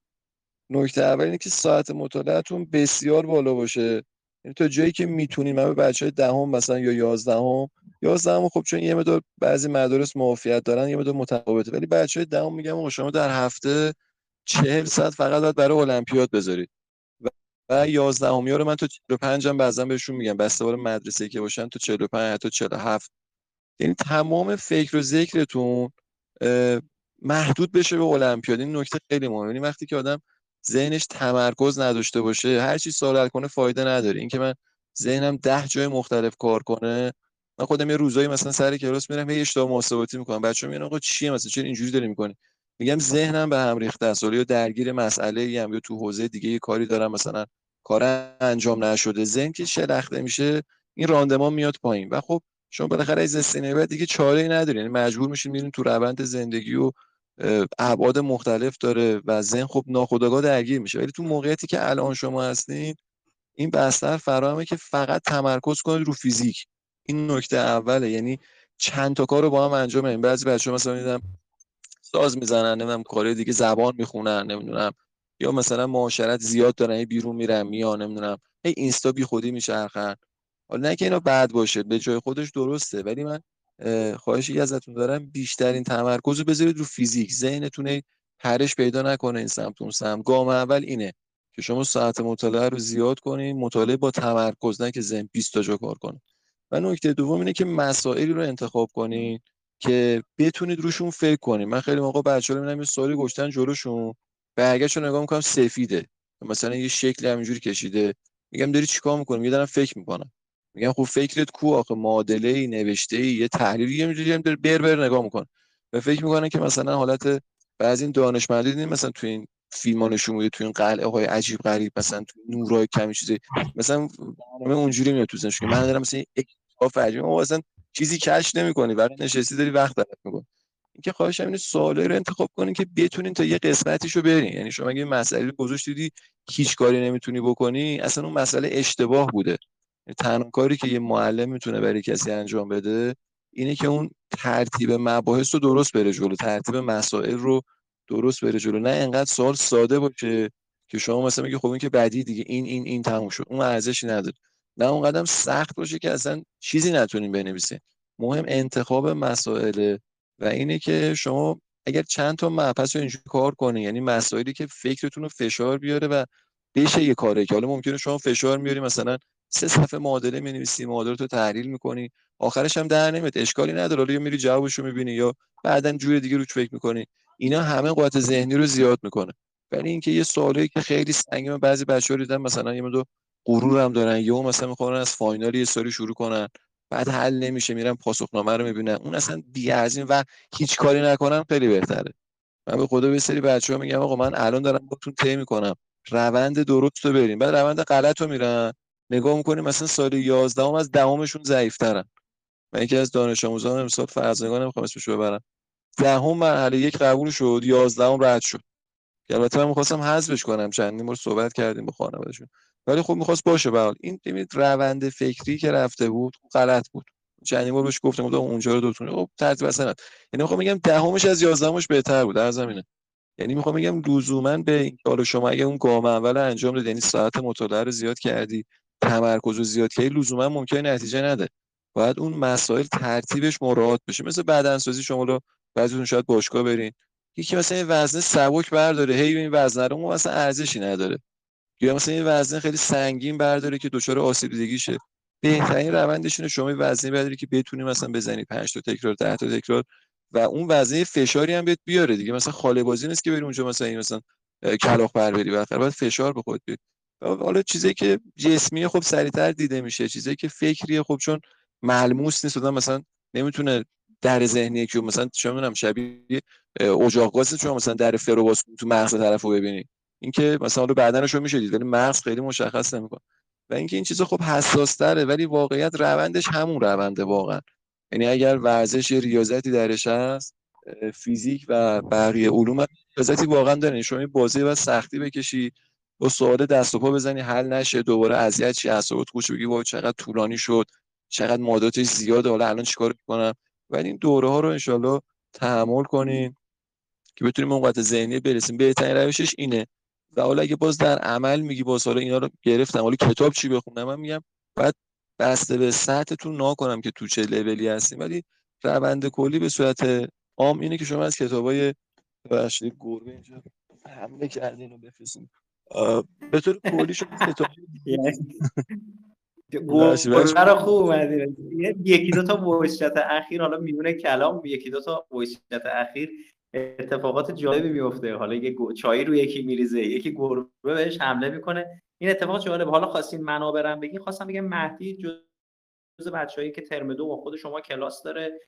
نکته اول اینه که ساعت مطالعهتون بسیار بالا باشه. یعنی تا جایی که می‌تونید من به بچه های دهم مثلا یا یازدهم یازدهم خب چون یه مدار بعضی مدارس معافیت دارن یه مدار متفاوته. ولی بچه های دهم میگم شما در هفته چهل ساعت فقط باید برای المپیاد بذارید. و 11 ها رو من تو 45 هم بعضا بهشون میگم. بسته بار مدرسه که باشن تو 45 حتی 47 یعنی تمام فکر و ذکرتون محدود بشه به المپیاد. این نکته خیلی مهمه. یعنی وقتی که آدم ذهنش تمرکز نداشته باشه هر چی سوال کنه فایده نداره. اینکه من ذهنم ده جای مختلف کار کنه من خودم یه روزایی مثلا سر کلاس میرم یه اشتباه محاسباتی می‌کنم. بچه‌ها میگن آقا چیه مثلا؟ چرا اینجوری داری می‌کنی؟ میگم ذهنم به هم ریخته است. یا درگیر مسئله ای هم یا تو حوزه دیگه یه کاری دارم مثلا کار انجام نشده ذهن که شلخته میشه این راندمان میاد پایین. و خب شما بالاخره از استینه بعد دیگه چاره ای یعنی مجبور میشین میرین تو روند زندگی و ابعاد مختلف داره و ذهن خب ناخودآگاه درگیر میشه. ولی تو موقعیتی که الان شما هستین این بستر فراهمه که فقط تمرکز کنید رو فیزیک. این نکته اوله. یعنی چند تا کار رو با هم انجام بدین بعضی بچه‌ها مثلا میدم ساز می‌زنن نمی‌دونم کار دیگه زبان می‌خونن نمی‌دونم یا مثلا معاشرت زیاد دارن بیرون میرن میان نمی‌دونم. هی اینستا بی خودی میچرخن. حالا نه که اینا بد باشه به جای خودش درسته ولی من خواهشی ازتون دارم بیشترین تمرکز رو بذارید رو فیزیک. ذهنتون پرش پیدا نکنه این سمت اون سمت. گام اول اینه که شما ساعت مطالعه رو زیاد کنین مطالعه با تمرکز نه که ذهن 20 تا جا کار کنه. و نکته دوم اینه که مسائلی رو انتخاب کنین که بتونید روشون فکر کنید من خیلی موقع بچه‌ها می‌بینم یه سوالی گشتن جلوشون. برگشت رو نگاه می‌کنم سفیده. مثلا یه شکل همینجوری کشیده. میگم داری چیکار می‌کنی؟ میگم دارم فکر می‌کنم. میگم خب فکرت کو آخه؟ معادله ای نوشته ای یه تحلیلی یه میجوری داره بر بر نگاه می‌کنه. و فکر می‌کنه که مثلا حالت بعضی این دانشمندی مثلا تو این فیلم نشون تو این قلعه های عجیب غریب مثلا تو نورای کمی چیزی. مثلا برنامه اونجوری میاد تو که من دارم مثلا یک عجیب مثلا چیزی کش نمی‌کنی. برای نشستی داری وقت ضایع می‌کنی. اینکه خواهش اینه سوالی رو انتخاب کنین که بتونین تا یه قسمتیشو برین. یعنی شما اگه مسئله رو گذاشت دیدی هیچ کاری نمی‌تونی بکنی اصلا اون مسئله اشتباه بوده. یعنی تنها کاری که یه معلم می‌تونه برای کسی انجام بده اینه که اون ترتیب مباحث رو درست بره جلو ترتیب مسائل رو درست بره جلو. نه انقدر سوال ساده باشه که شما مثلا میگی خب این که بعدی دیگه این این این تموم شد. اون ارزشی نداره. نه اون قدم سخت باشه که اصلا چیزی نتونیم بنویسین مهم انتخاب مسائل و اینه که شما اگر چند تا مبحث رو اینجوری کار کنی یعنی مسائلی که فکرتون رو فشار بیاره و بشه یه کاره که حالا ممکنه شما فشار میاری مثلا سه صفحه معادله می‌نویسی معادله رو تحلیل می‌کنی آخرش هم در نمیاد اشکالی نداره. حالا یا میری جوابشو می‌بینی یا بعدا جور دیگه روش فکر می‌کنی. اینا همه قوت ذهنی رو زیاد می‌کنه. ولی اینکه یه سوالی که خیلی سنگین بعضی بچه‌ها دیدن مثلا یه مدو غرور هم دارن یا مثلا می‌خوان از فاینال یه سری شروع کنن. بعد حل نمیشه میرن پاسخنامه رو می‌بینن. اون اصلا بی و هیچ کاری نکنم خیلی بهتره. من به خدا به سری بچه ها میگم آقا من الان دارم باتون طی می‌کنم. روند درست رو بریم. بعد روند غلط رو میرن. نگاه می‌کنیم مثلا سال 11 هم از دهمشون ضعیفترن. من یکی از دانش آموزان امسال فرزانگان نمی‌خوام اسمش ببرم. دهم مرحله یک قبول شد 11 هم رد شد. البته من می‌خواستم حذفش کنم. چندین بار صحبت کردیم با خانوادهشون. ولی خب می‌خواست باشه به این روند فکری که رفته بود غلط بود. چندین بار بهش گفتم اونجا رو دوتونه خب ترتیب اصلا یعنی می‌خوام بگم دهمش از یازدهمش بهتر بود در زمینه یعنی می‌خوام بگم لزوما به این حالا شما اگه اون گام اول انجام دادی یعنی ساعت مطالعه رو زیاد کردی تمرکز رو زیاد کردی لزوما ممکنه نتیجه نده. باید اون مسائل ترتیبش مراعات بشه. مثل بدنسازی شما رو بعضیتون شاید باشگاه برین. یکی مثلا این وزنه سبک برداره. هی این وزنه رو مثلا ارزشی نداره. یا مثلا این وزنه خیلی سنگین برداره که دچار آسیب دیدگی شه بهترین روندش اینه شما وزنه برداری که بتونی مثلا بزنی 5 تا تکرار 10 تا تکرار و اون وزنه فشاری هم بهت بیاره دیگه. مثلا خاله بازی نیست که بری اونجا مثلا این مثلا کلاخ بر بری بالاخره باید فشار به خود حالا چیزی که جسمی خب سریعتر دیده میشه. چیزی که فکریه خب چون ملموس نیست. مثلا نمی‌تونه در ذهنی که مثلا چه می‌دونم شبیه اجاق گاز چون مثلا در فرو باز تو مغز طرفو ببینی. اینکه مثلا رو بدنش رو میشه دید ولی مغز خیلی مشخص نمی‌کنه. و اینکه این چیزا خب حساس تره ولی واقعیت روندش همون رونده واقعا. یعنی اگر ورزش ریاضتی درش هست فیزیک و بقیه علوم ریاضتی واقعا داره یعنی شما بازی و سختی بکشی با سوال دست و پا بزنی حل نشه دوباره اذیت چی اعصابت خوش بگی وای چقدر طولانی شد چقدر ماداتش زیاده حالا الان چیکار کنم ولی این دوره ها رو انشالله تحمل کنین که بتونیم اون ذهنی برسیم. بهترین روشش اینه. و حالا اگه باز در عمل میگی باز حالا اینا رو گرفتم. حالا کتاب چی بخونم؟ من میگم بعد بسته به سطحتون ناکنم که تو چه لولی هستیم. ولی روند کلی به صورت عام اینه که شما از کتابای بخشید گربه اینجا حمله کردین و بفرستین. به طور کلی شما کتاب [laughs] گربه رو خوب اومدی. یکی دو تا وحشت اخیر حالا میونه کلام یکی دو تا وحشت اخیر. اتفاقات جالبی میفته حالا یه چای رو یکی میریزه یکی گربه بهش حمله می‌کنه. این اتفاق جالبه. حالا خواستین منابرم بگین خواستم بگم مهدی جز بچه‌ای که ترم دو با خود شما کلاس داره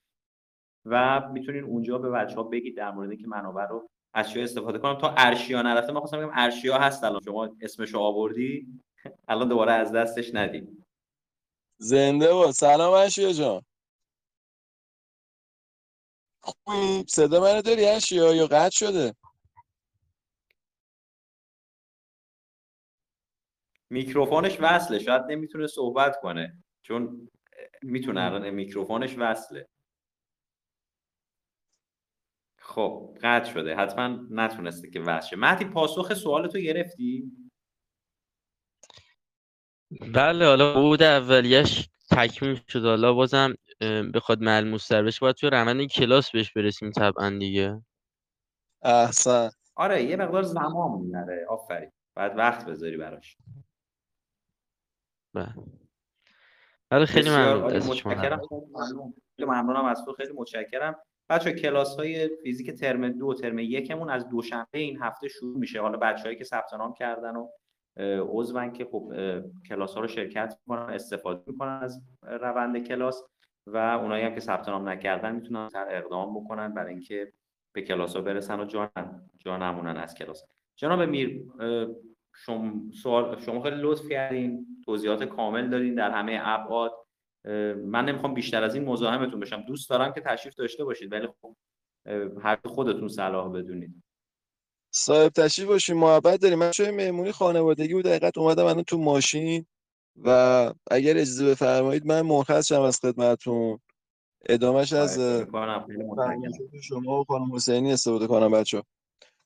و می‌تونین اونجا به بچه ها بگید در مورد که منابع رو از چی استفاده کنم. تا ارشیا نرفته ما خواستم بگم ارشیا هست الان. شما اسمشو آوردی؟ الان دوباره از دستش ندید زنده با سلام ارشیا جان. خوبی صدا منو داری اشیا یا قطع شده؟ میکروفونش وصله. شاید نمی‌تونه صحبت کنه چون می‌تونه الان میکروفونش وصله. خب قطع شده. حتما نتونسته که وصله مهدی پاسخ سوالتو گرفتی؟ بله حالا بود اولیش تکمیل شد. حالا بازم بخواد ملموس تر بشه باید توی روند کلاس بهش برسیم طبعا دیگه. احسن. آره یه مقدار زمان می‌بره. آفرین. باید وقت بذاری براش. بله. بله خیلی ممنون. متشکرم. خیلی ممنونم از تو. خیلی متشکرم. بچه کلاس های فیزیک ترم دو و ترم یکمون از دوشنبه این هفته شروع میشه. حالا بچههایی که ثبت نام کردن و عضون که خب کلاس ها رو شرکت می‌کنن استفاده می‌کنن از روند کلاس. و اونایی هم که ثبت نام نکردن می‌تونن اقدام بکنن برای اینکه به کلاس ها برسن و جان جا نمونن از کلاس. جناب میر شما, سوال شما خیلی لطف کردین توضیحات کامل دادین در همه ابعاد. من نمی‌خوام بیشتر از این مزاحمتون بشم. دوست دارم که تشریف داشته باشید ولی خب هر خودتون صلاح بدونید. صاحب تشریف باشین محبت داریم. من چه مهمونی خانوادگی بود. دقیقت اومدم الان تو ماشین. و اگر اجازه بفرمایید من مرخص شم از خدمتتون. ادامهش از شما و خانم حسینی استفاده کنم بچه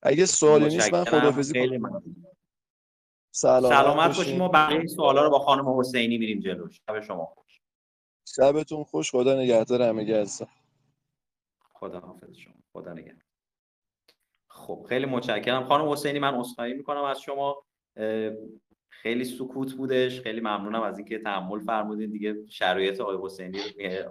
اگه سوالی نیست من خدافزی کنم. سلامت, سلامت باشیم و بقیه سوالا رو با خانم حسینی میریم جلو. شب شما خوش. شبتون خوش. خدا نگهدار همگی هستم خدا حافظ شما. خدا نگهدار. خب خیلی متشکرم. خانم حسینی من عذرخواهی می‌کنم از شما. خیلی سکوت بودش. خیلی ممنونم از اینکه تحمل فرمودین. دیگه شرایط آقای حسینی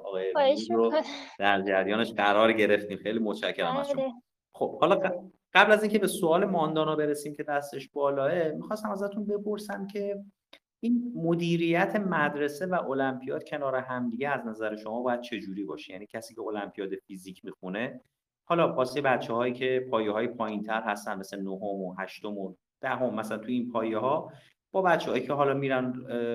آقای رو در جریانش قرار گرفتیم. خیلی متشکرم از شما بله. خب حالا قبل از اینکه به سوال ماندانا برسیم که دستش بالاه می‌خواستم ازتون بپرسم که این مدیریت مدرسه و المپیاد کنار همدیگه از نظر شما باید چجوری باشه؟ یعنی کسی که المپیاد فیزیک می‌خونه حالا واسه بچه هایی که پایه های پایین تر هستن مثل نهم و هشتم و دهم مثلا تو این پایه ها با بچه هایی که حالا میرن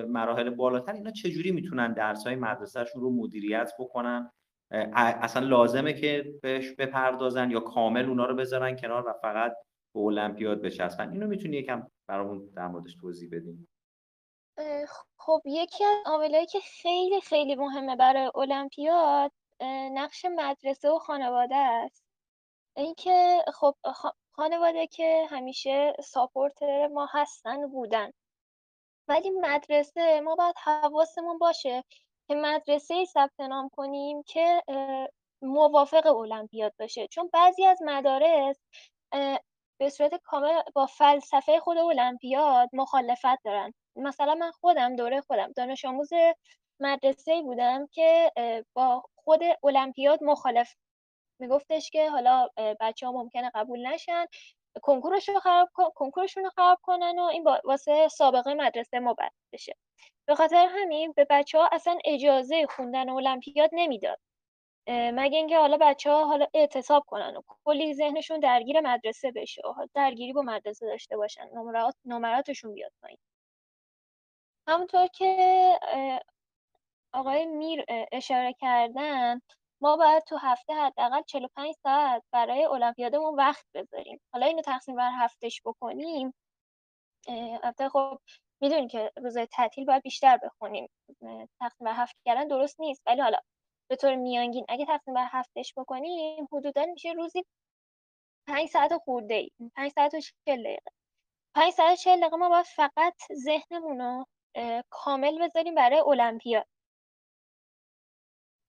مراحل بالاتر اینا چجوری می‌تونن درس های مدرسهشون رو مدیریت بکنن؟ اصلا لازمه که بهش بپردازن یا کامل اونا رو بذارن کنار و فقط به المپیاد بچسبن؟ اینو می‌تونی یکم برامون در موردش توضیح بدیم خب یکی از عاملایی که خیلی خیلی مهمه برای المپیاد نقش مدرسه و خانواده است. اینکه خب خانواده که همیشه ساپورتر ما هستن بودن. ولی مدرسه ما باید حواسمون باشه که مدرسه ثبت نام کنیم که موافق المپیاد باشه. چون بعضی از مدارس به صورت کامل با فلسفه خود المپیاد مخالفت دارن. مثلا من خودم دوره خودم دانش آموز مدرسه بودم که با خود المپیاد مخالف میگفتش که حالا بچه ها ممکنه قبول نشن. کنکورشون رو خراب کنکورشون رو خراب کنن و این واسه سابقه مدرسه ما بشه. به خاطر همین به بچه ها اصلا اجازه خوندن المپیاد نمی‌داد. مگه اینکه حالا بچه ها حالا اعتصاب کنن و کلی ذهنشون درگیر مدرسه بشه و درگیری با مدرسه داشته باشن نمرات نمراتشون بیاد پایین. همونطور که آقای میر اشاره کردن ما باید تو هفته حداقل 45 ساعت برای المپیادمون وقت بذاریم. حالا اینو تقسیم بر هفتهش بکنیم البته خب می‌دونیم که روزای تعطیل باید بیشتر بخونیم. تقسیم بر هفته کردن درست نیست. ولی حالا به طور میانگین اگه تقسیم بر هفتهش بکنیم حدودا میشه روزی 5 ساعت خورده ای. 5 ساعت و 40 دقیقه. 5 ساعت و 40 دقیقه ما باید فقط ذهنمون رو کامل بذاریم برای المپیاد.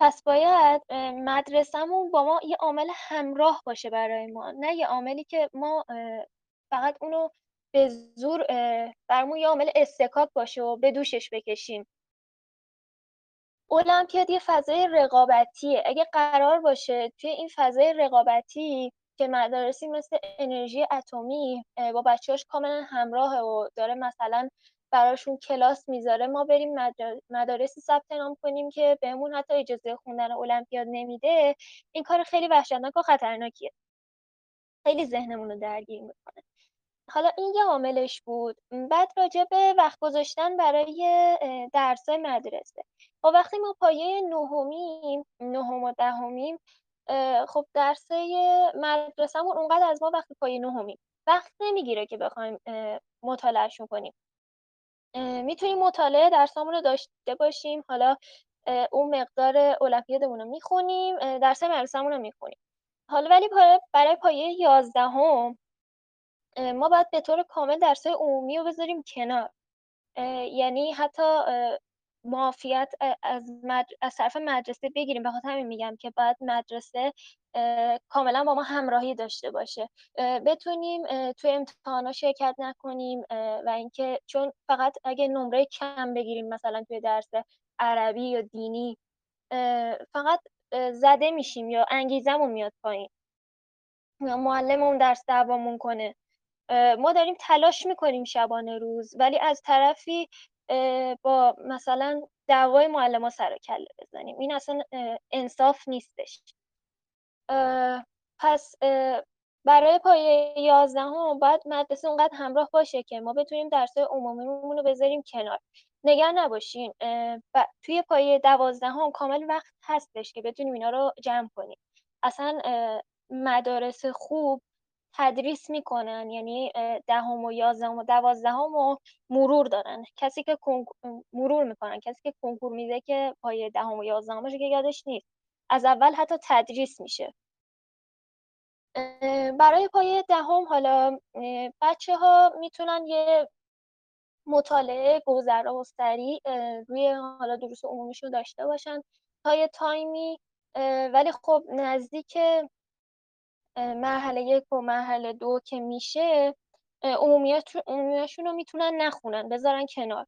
پس باید مدرسهمون با ما یه عامل همراه باشه برای ما. نه یه عاملی که ما فقط اونو به زور برمون یه عامل استکاک باشه و به دوشش بکشیم. المپیاد یه فضای رقابتیه. اگه قرار باشه توی این فضای رقابتی که مدارسی مثل انرژی اتمی با بچه‌هاش کاملا همراهه و داره مثلا براشون کلاس می‌ذاره ما بریم مدارسی ثبت نام کنیم که بهمون حتی اجازه خوندن المپیاد نمیده. این کار خیلی وحشتناک و خطرناکیه. خیلی ذهنمون رو درگیر می‌کنه. حالا این یه عاملش بود. بعد راجع به وقت گذاشتن برای درس مدرسه. و وقتی ما پایه نهمیم نهم و دهمیم خب درسه مدرسهمون اونقدر از ما وقتی پایه نهمیم. وقت نمی‌گیره که بخوایم مطالعهشون کنیم. می‌تونیم مطالعه درسامون رو داشته باشیم. حالا اون مقدار المپیادمون رو می‌خونیم درس مدرسه‌مون رو می‌خونیم. حالا ولی برای پایه یازدهم ما باید به طور کامل درس عمومی رو بذاریم کنار. یعنی حتی معافیت از, از طرف مدرسه بگیریم. به خاطر همین میگم که باید مدرسه کاملا با ما همراهی داشته باشه. بتونیم توی امتحانا شرکت نکنیم و اینکه چون فقط اگه نمره کم بگیریم مثلا توی درس عربی یا دینی فقط زده میشیم یا انگیزمون میاد پایین معلممون درس دعوامون کنه. ما داریم تلاش می‌کنیم شبانه روز ولی از طرفی با مثلا دعوای معلم ها سر کله بزنیم. این اصلا انصاف نیستش. پس برای پایه یازدهم باید مدرسه اونقدر همراه باشه که ما بتونیم درس عمومیمون رو بذاریم کنار. نگران نباشین توی پایه دوازدهم کامل وقت هستش که بتونیم اینا رو جمع کنیم. اصلا مدارس خوب تدریس می‌کنن یعنی دهم و یازدهم و دوازدهم و مرور دارن. کسی که مرور می‌کنن کسی که کنکور میده که پای دهم و یازدهمش که یادش نیست. از اول حتی تدریس میشه. برای پای دهم حالا بچه ها می‌تونن یه مطالعه گذرا و سریع روی حالا دروس عمومیشون داشته باشن تا یه تایمی ولی خب نزدیک مرحله یک و مرحله دو که میشه عمومیاشون رو می‌تونن نخونن بذارن کنار.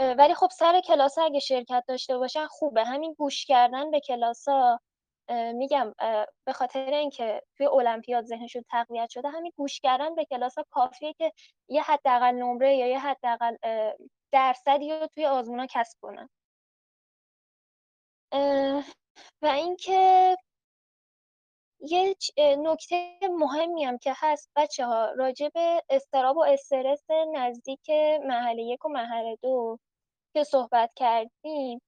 ولی خب سر کلاس اگه شرکت داشته باشن خوبه. همین گوش کردن به کلاس ها میگم به خاطر اینکه توی المپیاد ذهنشون تقویت شده همین گوش کردن به کلاس ها کافیه که یه حداقل نمره یا یه حداقل درصدی رو توی آزمون ها کسب کنن. و اینکه یه نکته مهمی هم که هست بچه ها راجع به استراب و استرس نزدیک محله یک و محله دو که صحبت کردیم.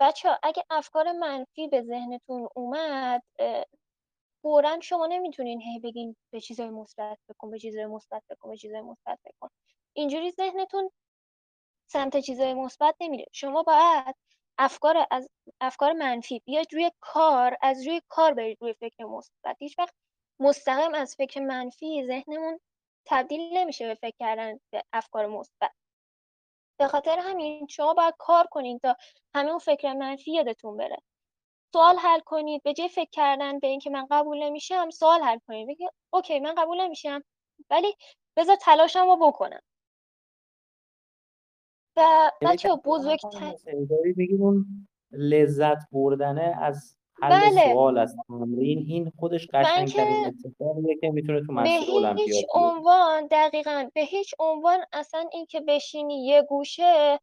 بچه ها اگه افکار منفی به ذهنتون اومد فورا شما نمی‌تونین هی بگین به چیزای مثبت بکن به چیزای مثبت بکن به چیزای مثبت بکن. اینجوری ذهنتون سمت چیزای مثبت نمیره. شما باید افکار از افکار منفی بیاید روی کار از روی کار برید روی فکر مثبت. هیچ وقت مستقیم از فکر منفی ذهنمون تبدیل نمیشه به فکر کردن به افکار مثبت. به خاطر همین شما باید کار کنید تا همه اون فکر منفی یادتون بره. سوال حل کنید به جای فکر کردن به اینکه من قبول نمیشم سوال حل کنید بگید اوکی من قبول نمیشم ولی بذار تلاشم رو بکنم. و بچه بزرگتر اون لذت بردنه از حل بله. سوال از تمرین این خودش قشنگترین اتفاقیه که می‌تونه تو مسیر المپیاد به هیچ عنوان دقیقا به هیچ عنوان اصلا این که بشینی یه گوشه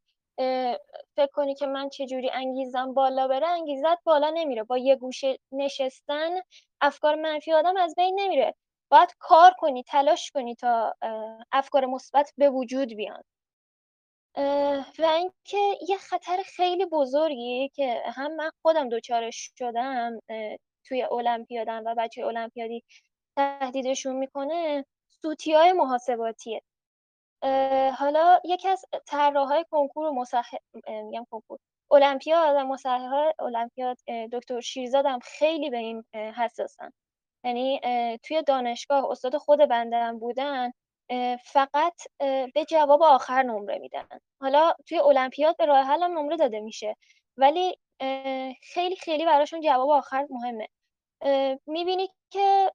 فکر کنی که من چجوری انگیزم بالا بره انگیزت بالا نمیره. با یه گوشه نشستن افکار منفی آدم از بین نمیره. باید کار کنی تلاش کنی تا افکار مثبت به وجود بیان. و اینکه یه خطر خیلی بزرگی که هم من خودم دچارش شدم توی المپیادم و بچه المپیادی تهدیدشون می‌کنه سوتی های محاسباتیه حالا یکی از طراحهای کنکور و میگم کنکور المپیاد و مصحح المپیاد دکتر شیرزادم خیلی به این حساسن. یعنی توی دانشگاه استاد خود بنده بودن فقط به جواب آخر نمره میدن. حالا توی المپیاد به راه هم نمره داده میشه. ولی خیلی خیلی براشون جواب آخر مهمه. می‌بینی که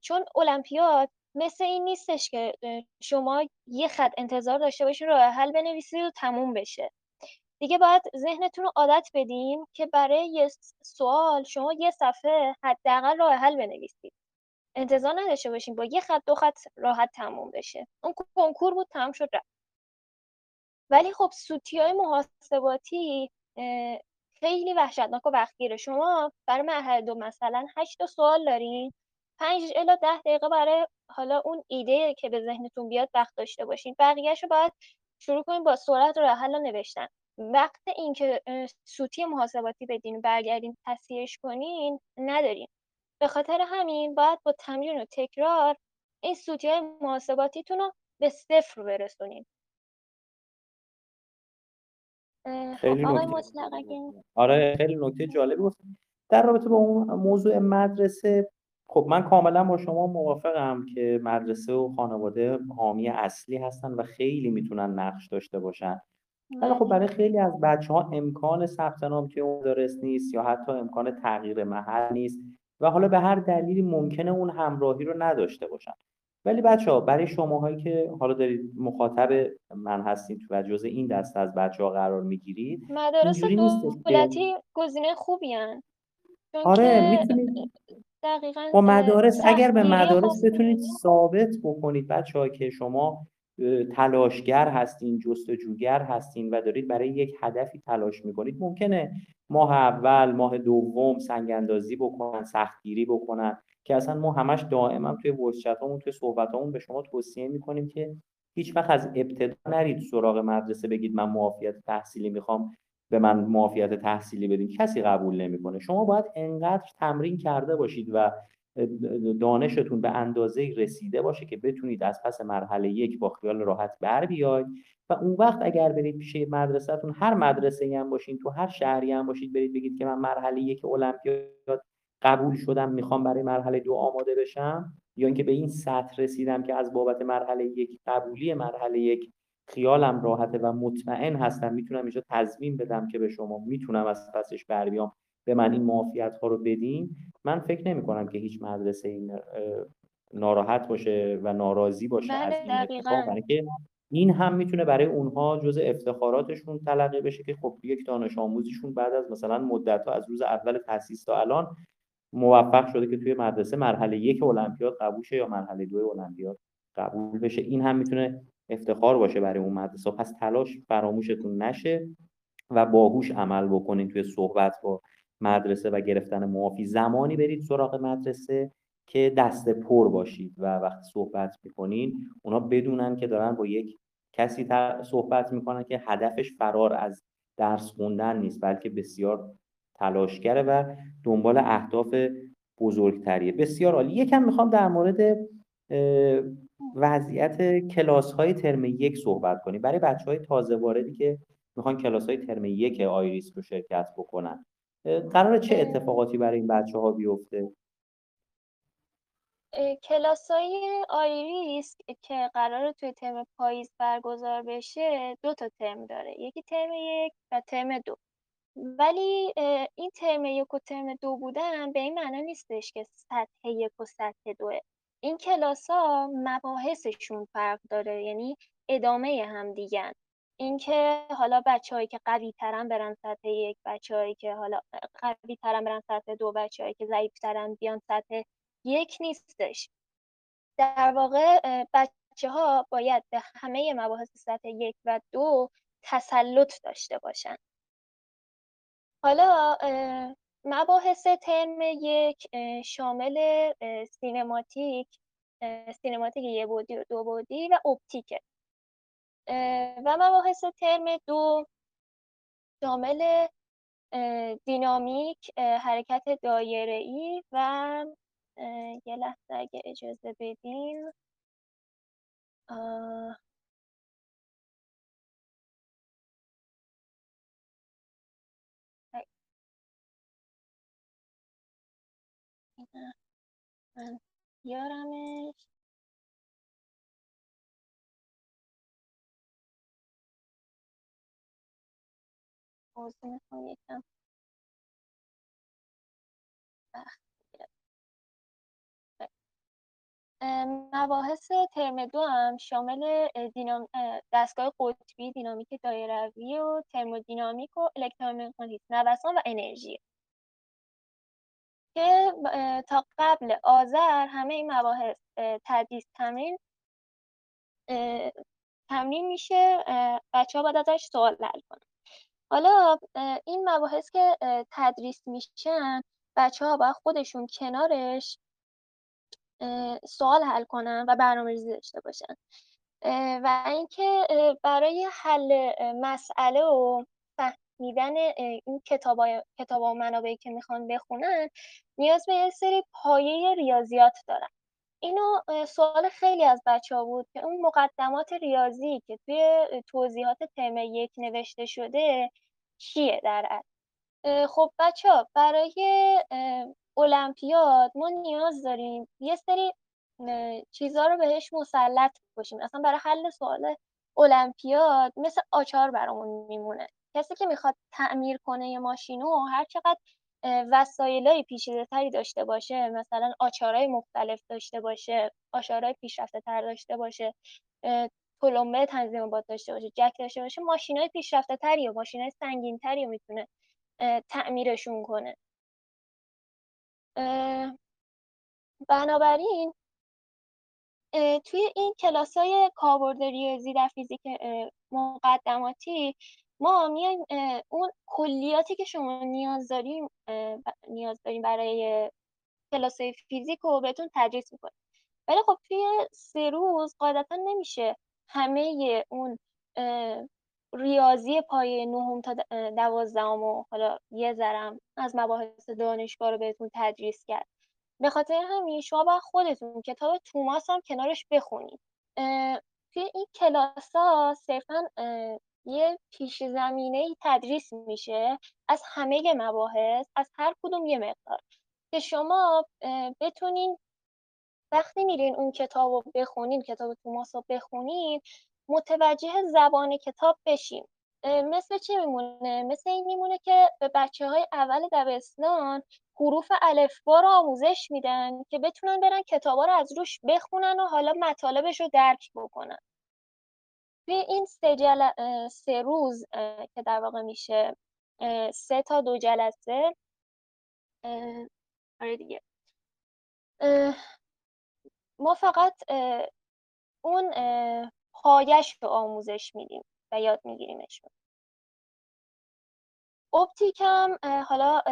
چون المپیاد مثل این نیستش که شما یه خط انتظار داشته باشین راه حل بنویسید و تموم بشه. دیگه باید ذهنتون رو عادت بدیم که برای یه سوال شما یه صفحه حداقل راه حل بنویسید. انتظار نداشته باشیم با یه خط دو خط راحت تموم بشه. اون کنکور بود تمام شد رفت. ولی خب سوتی های محاسباتی خیلی وحشتناک و وقتگیره. شما برای مرحله دو مثلا هشت سوال دارین. پنج الا ده دقیقه برای حالا اون ایده که به ذهنتون بیاد وقت داشته باشین. بقیهش رو باید شروع کنین با سرعت راه حل نوشتن. وقت اینکه سوتی محاسباتی بدین برگردین تصحیحش کنین ندارین. به خاطر همین باید با تمرین و تکرار این سوتی های محاسباتیتون رو به صفر برسونین. خیلی آره خیلی نکته جالبی بود در رابطه با اون موضوع مدرسه خب من کاملا با شما موافقم که مدرسه و خانواده حامی اصلی هستن و خیلی می‌تونن نقش داشته باشن. ولی خب بله. برای خیلی از بچه ها امکان ثبت نام توی اون مدارس نیست یا حتی امکان تغییر محل نیست. و حالا به هر دلیلی ممکنه اون همراهی رو نداشته باشن ولی بچه ها برای شماهایی که حالا دارید مخاطب من هستید و جزء این دست از بچه ها قرار می‌گیرید مدارس دولتی گزینه خوبی هن. آره می‌تونید دقیقا با مدارس اگر به مدارس بتونید ثابت بکنید بچه ها که شما تلاشگر هستین جستجوگر هستین و دارید برای یک هدفی تلاش می‌کنید. ممکنه ماه اول ماه دوم سنگ اندازی بکنن سختگیری بکنن که اصلا ما همش دائما توی وایس همون توی صحبتامون به شما توصیه می‌کنیم که هیچ وقت از ابتدا نرید سراغ مدرسه بگید من معافیت تحصیلی می‌خوام به من معافیت تحصیلی بدین. کسی قبول نمی‌کنه. شما باید انقدر تمرین کرده باشید و دانشتون به اندازه رسیده باشه که بتونید از پس مرحله یک با خیال راحت بر بیاید و اون وقت اگر برید پیش مدرسهتون هر مدرسه هم باشین تو هر شهری هم باشید برید بگید که من مرحله یک المپیاد قبول شدم می‌خوام برای مرحله دو آماده بشم یا اینکه به این سطح رسیدم که از بابت مرحله یک قبولی مرحله یک خیالم راحته و مطمئن هستم می‌تونم اینجا تضمین بدم که به شما می‌تونم از پسش بر بیام. به من این معافیت ها رو بدین من فکر نمی کنم که هیچ مدرسه این ناراحت باشه و ناراضی باشه از بله این اتفاق. دقیقا برای که این هم می‌تونه برای اونها جز افتخاراتشون تلقی بشه که خب یک دانش آموزیشون بعد از مثلا مدت ها از روز اول تاسیس تا الان موفق شده که توی مدرسه مرحله یک المپیاد قبول شه یا مرحله دو المپیاد قبول بشه. این هم می‌تونه افتخار باشه برای اون مدرسه. پس تلاش فراموشتون نشه و باهوش عمل بکنین توی صحبت با مدرسه و گرفتن معافی. زمانی برید سراغ مدرسه که دست پر باشید و وقتی صحبت می‌کنین اونا بدونن که دارن با یک کسی صحبت می‌کنن که هدفش فرار از درس خوندن نیست بلکه بسیار تلاشگره و دنبال اهداف بزرگتریه. بسیار عالی. یکم می‌خوام در مورد وضعیت کلاس های ترم یک صحبت کنیم. برای بچه های تازه واردی که می‌خوان کلاس های ترم یک آیریس رو شرکت بکنن. قرار چه اتفاقاتی برای این بچه ها بیفته کلاس های آیریس که قرار توی ترم پاییز برگزار بشه دو تا ترم داره. یکی ترم یک و ترم دو. ولی این ترم یک و ترم دو بودن به این معنا نیستش که سطح یک و سطح دوه. این کلاس ها مباحثشون فرق داره یعنی ادامه هم دیگن اینکه حالا بچههایی که قوی ترن برن سطح یک بچههایی که حالا قوی ترن برن سطح دو بچههایی که ضعیف ترن بیان سطح یک نیستش. در واقع بچه ها باید به همه مباحث سطح یک و دو تسلط داشته باشن. حالا مباحث ترم یک شامل سینماتیک سینماتیک یه بودی و دو بودی و اپتیکه. و مباحث ترم دو شامل دینامیک حرکت دایره ای و یه لحظه اگه اجازه بدین. من بیارمش عوضی می‌خوام یکم؟ مباحث ترم دو هم شامل دینام... دستگاه قطبی دینامیک دایروی و ترمودینامیک و الکترومغناطیس نوسان و انرژی. که تا قبل آذر همه این مباحث تدریس تمرین تمرین میشه بچه ها باید ازش سوال حل کنن. حالا این مباحث که تدریس میشن بچه ها باید خودشون کنارش سوال حل کنن و برنامه ریزی داشته باشن. و اینکه برای حل مسئله و فهمیدن این کتاب و منابعی که می‌خوان بخونن نیاز به یه سری پایه ریاضیات دارن. اینو سوال خیلی از بچه ها بود که اون مقدمات ریاضی که توی توضیحات ترم یک نوشته شده چیه در خب بچه ها برای المپیاد ما نیاز داریم یه سری چیزها رو بهش مسلط باشیم. اصلا برای حل سوال المپیاد مثل آچار برامون میمونه. کسی که می‌خواد تعمیر کنه یه ماشینو هر چقدر وسایلای پیچیده تری داشته باشه مثلا آچارهای مختلف داشته باشه آچارهای پیشرفته تر داشته باشه تلمبه تنظیم باد داشته باشه جک داشته باشه ماشین های پیشرفته تری و ماشین های سنگین تری می‌تونه تعمیرشون کنه. بنابراین توی این کلاس های کاربرد ریاضی در فیزیک مقدماتی ما میایم اون کلیاتی که شما نیاز داریم نیاز داریم برای کلاس فیزیک رو بهتون تدریس می‌کنیم. ولی خب توی سه روز قاعدتا نمیشه همه اون ریاضی پای نهم تا دوازدهم و حالا یه ذرم از مباحث دانشگاه رو بهتون تدریس کرد. به خاطر همین شما باید خودتون کتاب توماس هم کنارش بخونید. توی این کلاس ها صرفا یه پیش زمینه تدریس میشه از همه مباحث از هر کدوم یه مقدار. که شما بتونین وقتی میرین اون کتاب رو بخونین کتاب توماس رو بخونین متوجه زبان کتاب بشین. مثل چی میمونه؟ مثل این میمونه که به بچه های اول دبستان حروف الفبا رو آموزش میدن که بتونن برن کتابا رو از روش بخونن و حالا مطالبش رو درک بکنن. توی این سه, جل... سه روز که در واقع میشه سه تا دو جلسه آره دیگه. ما فقط اون پایش رو آموزش میدیم و یاد میگیریمش اپتیک هم حالا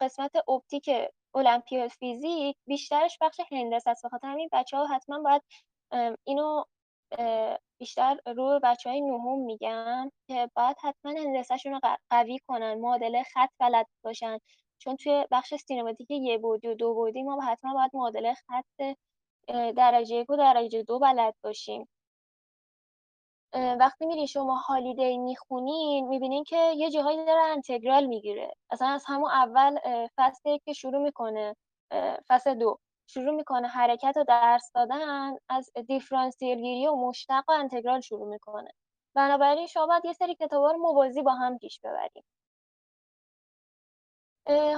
قسمت اپتیک المپیاد فیزیک بیشترش بخش هندسه است. بخاطر همین بچه ها حتما باید اینو بیشتر روی بچه های نهم میگم که باید حتما هندسهشون رو قوی کنن معادله خط بلد باشن. چون توی بخش سینماتیک یه بعدی و دو بعدی ما حتما باید معادله خط درجه یک و درجه دو بلد باشیم. وقتی میرین شما هالیدی می‌خونین می‌بینین که یه جاهایی داره انتگرال می‌گیره. اصلا از همون اول فصل که شروع می‌کنه فصل دو شروع می‌کنه حرکت و درس دادن از دیفرانسیل گیری و مشتق و انتگرال شروع می‌کنه. بنابراین شما باید یه سری کتابا رو موازی با هم پیش ببریم.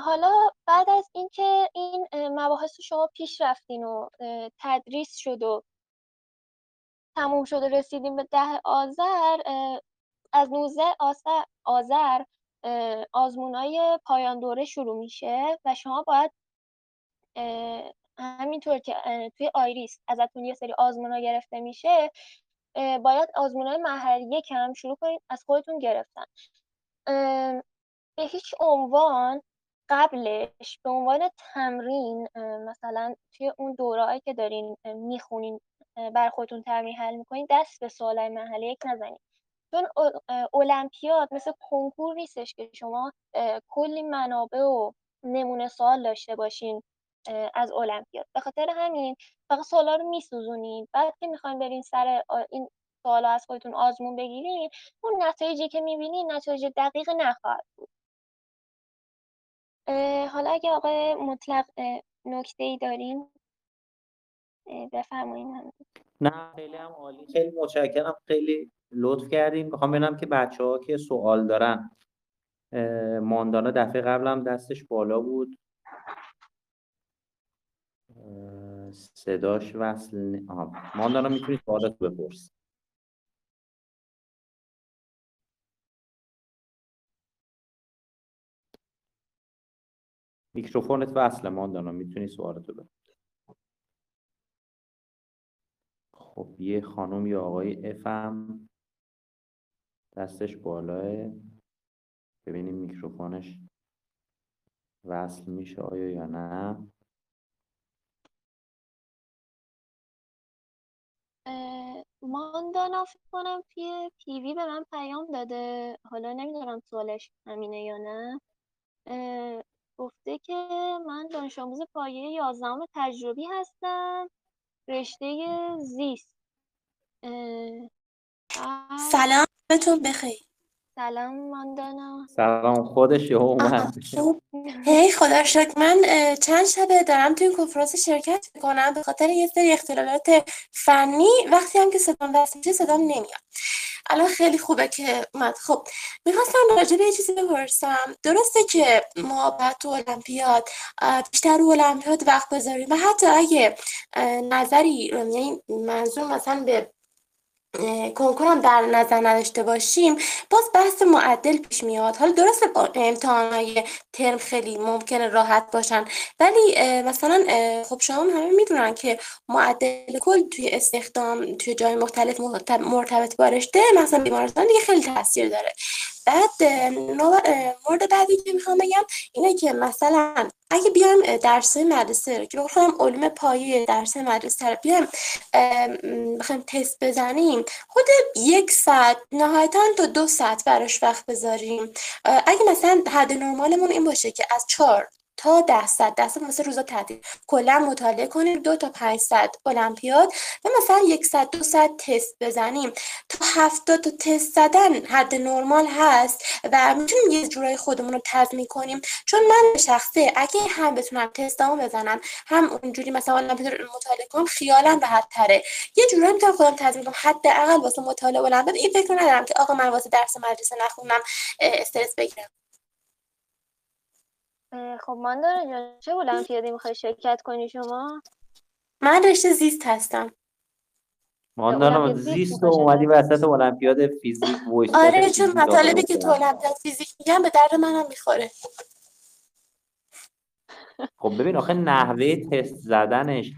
حالا بعد از اینکه این مباحث شما پیش رفتین و تدریس شد و تموم شده رسیدیم به ده آذر از 19 آذر آزمونای پایان دوره شروع میشه و شما باید همینطور که توی آیریس ازتون یه سری آزمونا گرفته میشه باید آزمونای مرحله یک هم شروع کنید از خودتون گرفتن. به هیچ عنوان قبلش به عنوان تمرین مثلا توی اون دوره‌ای که دارین می‌خونین بر خودتون تمرین حل می‌کنین دست به سوالای مرحله یک نزنید چون المپیاد مثل کنکور نیستش که شما کلی منابع و نمونه سوال داشته باشین از المپیاد. به خاطر همین فقط سوالا رو میسوزونین. بعد که می‌خواین برین سر این سوالا از خودتون آزمون بگیرین اون نتایجی که می‌بینین نتایج دقیق نخواهد بود. حالا اگه آقای مطلق نکته ای دارین بفرمایید نه خیلی هم عالی. خیلی متشکرم. خیلی لطف کردیم می‌خوام ببینم که بچه ها که سوال دارن. ماندانا دفعه قبلم دستش بالا بود. صداش وصل ماندانا می‌تونی سوالات بپرس میکروفونت وصله ماندانا می‌تونی سوالتو بپرس خب یه خانم یا آقای افم دستش بالاه. ببینیم میکروفونش وصل میشه آیا یا نه. ماندانا فکر کنم توی پیوی به من پیام داده. حالا نمی‌دونم سوالش همینه یا نه. گفته که من دانش آموز پایه یازدهم تجربی هستم رشته زیست. سلام بهتون بخیر. سلام ماندانا. سلام خودش اومد. هی خدا شکر. من چند شبه دارم توی کنفرانس شرکت می‌کنم. به خاطر یه سری اختلالات فنی وقتی هم که صدام وصل میشه صدام نمیاد. الان خیلی خوبه که اومد. خب می‌خواستم راجع به یه چیزی بپرسم. درسته که ما بعد تو المپیاد بیشتر رو المپیاد وقت بذاریم. و حتی اگه نظری یعنی منظور مثلا به کنکورم در نظر نداشته باشیم باز بحث معدل پیش میاد. حالا درسته امتحانهای ترم خیلی ممکنه راحت باشن ولی مثلا خب شما همه می‌دونن که معدل کل توی استخدام توی جای مختلف مرتبط با رشته مثلا بیمارستان دیگه خیلی تاثیر داره. بعد مورد بعدی که می‌خوام بگم اینه که مثلا اگه بیایم درس مدرسه رو که بخوایم علوم پایه درس مدرسه رو بیایم بخوایم تست بزنیم خود یک ساعت نهایتا تا دو ساعت براش وقت بذاریم. اگه مثلا حد نرمالمون این باشه که از چهار تا ده صد ده صد مثل روزا تعطیل. کلا مطالعه کنیم دو تا پنج صد المپیاد و مثلا یک صد دو صد تست بزنیم. تا هفتاد تا تست زدن حد نرمال هست و می‌تونیم یه جورای خودمون رو تضمین کنیم. چون من شخصه اگه هم بتونم تستامو بزنم هم اونجوری مثلا المپیاد مطالعه کنم خیالم راحت تره. یه جورایی می‌تونم خودم تضمین کنم. حداقل واسه مطالعه المپیاد این فکر ندارم که آقا من واسه درس مدرسه نخونم استرس بگیرم. خب ماندانا جان چه المپیادی می‌خوای شرکت کنی شما؟ من رشته زیست هستم. ماندانا المپیاد زیست زیست و اومدی وسط المپیاد فیزیک voice آره چون مطالبی که تو المپیاد فیزیک میگم به درد منم می‌خوره. خب ببین آخه نحوه تست زدنش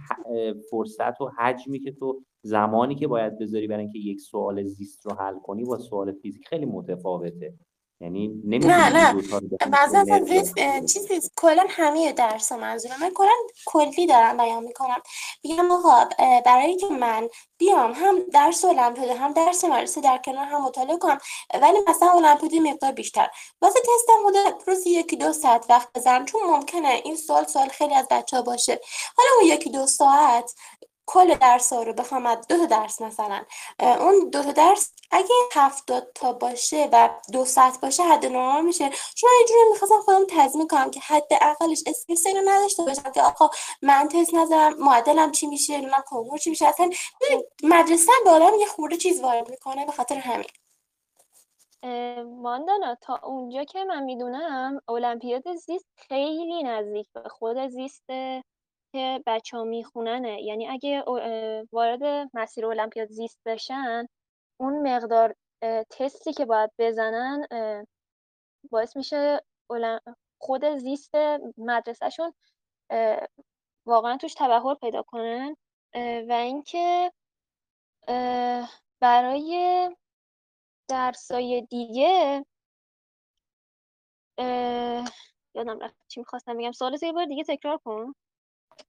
فرصت و حجمی که تو زمانی که باید بذاری برای اینکه یک سوال زیست رو حل کنی با سوال فیزیک خیلی متفاوته. یعنی نه نه. اه، بیاری. چیزی کلا همه درس منظورم. من کلا کلی دارم بیان می‌کنم. میگم آقا برای که من بیام هم درس المپیاد هم درس مدرسه در کنار هم مطالعه کنم ولی مثلا المپیادی مقدار بیشتر. واسه تستم حدود روزی یکی دو ساعت وقت بذارم چون ممکنه این سوال سوال خیلی از بچه ها باشه. حالا اون یکی دو ساعت کل درس ها رو بخوام از دو تا درس مثلا اون دو تا درس اگه هفتاد تا باشه و دو ساعت باشه حد نرمال میشه. چون من یه جوری می‌خواستم خودم تضمین کنم که حداقلش استرس اینو نداشته باشم که آقا من تست نظرم معدلم چی میشه نمی‌دونم کنکور چی میشه. اصلا مدرسه به آدم یه خورده چیز وارد می‌کنه به خاطر همین. ماندانا تا اونجا که من می‌دونم المپیاد زیست خیلی نزدیک به خود زیسته که بچه ها میخوننه. یعنی اگه وارد مسیر المپیاد زیست بشن اون مقدار تستی که باید بزنن باعث میشه خود زیست مدرسهشون واقعا توش تبحر پیدا کنن. و اینکه برای درسای دیگه یادم رفت چی می‌خواستم بگم. سوال یه بار دیگه تکرار کن.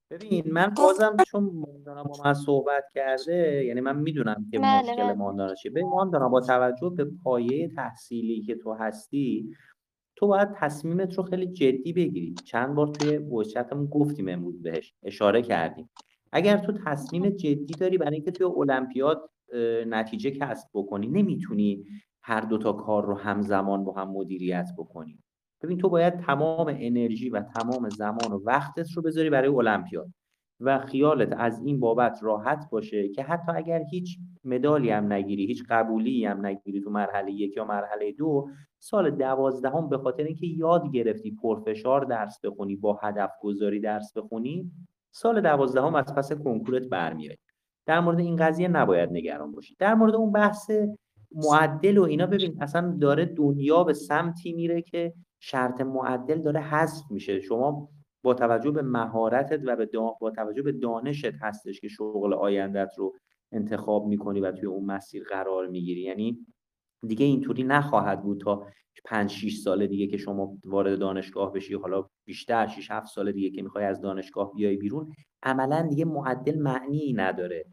ببین من بازم چون ماندانا با من صحبت کرده یعنی من می‌دونم که بله مشکل بله. ماندانا چیه. ببین ماندانا با توجه به پایه تحصیلی که تو هستی تو باید تصمیمت رو خیلی جدی بگیری. چند بار توی ویچتمون گفتیم امروز بهش اشاره کردیم. اگر تو تصمیم جدی داری برای اینکه توی المپیاد نتیجه کسب بکنی نمی‌تونی هر دوتا کار رو همزمان با هم مدیریت بکنی. ببین تو باید تمام انرژی و تمام زمان و وقتت رو بذاری برای المپیاد و خیالت از این بابت راحت باشه که حتی اگر هیچ مدالی هم نگیری هیچ قبولی هم نگیری تو مرحله یک یا مرحله دو سال دوازدهم به خاطر اینکه یاد گرفتی پرفشار درس بخونی با هدف گذاری درس بخونی سال دوازدهم از پس کنکورت برمیای در مورد این قضیه نباید نگران باشی. در مورد اون بحث معدل و اینا ببین اصلا داره دنیا به سمتی میره که شرط معدل داره حذف میشه. شما با توجه به مهارتت و به دا- با توجه به دانشت هستش که شغل آیندت رو انتخاب می‌کنی و توی اون مسیر قرار می‌گیری. یعنی دیگه اینطوری نخواهد بود تا پنج 6 سال دیگه که شما وارد دانشگاه بشی. حالا بیشتر 6 7 سال دیگه که می‌خوای از دانشگاه بیای بیرون عملا دیگه معدل معنی نداره.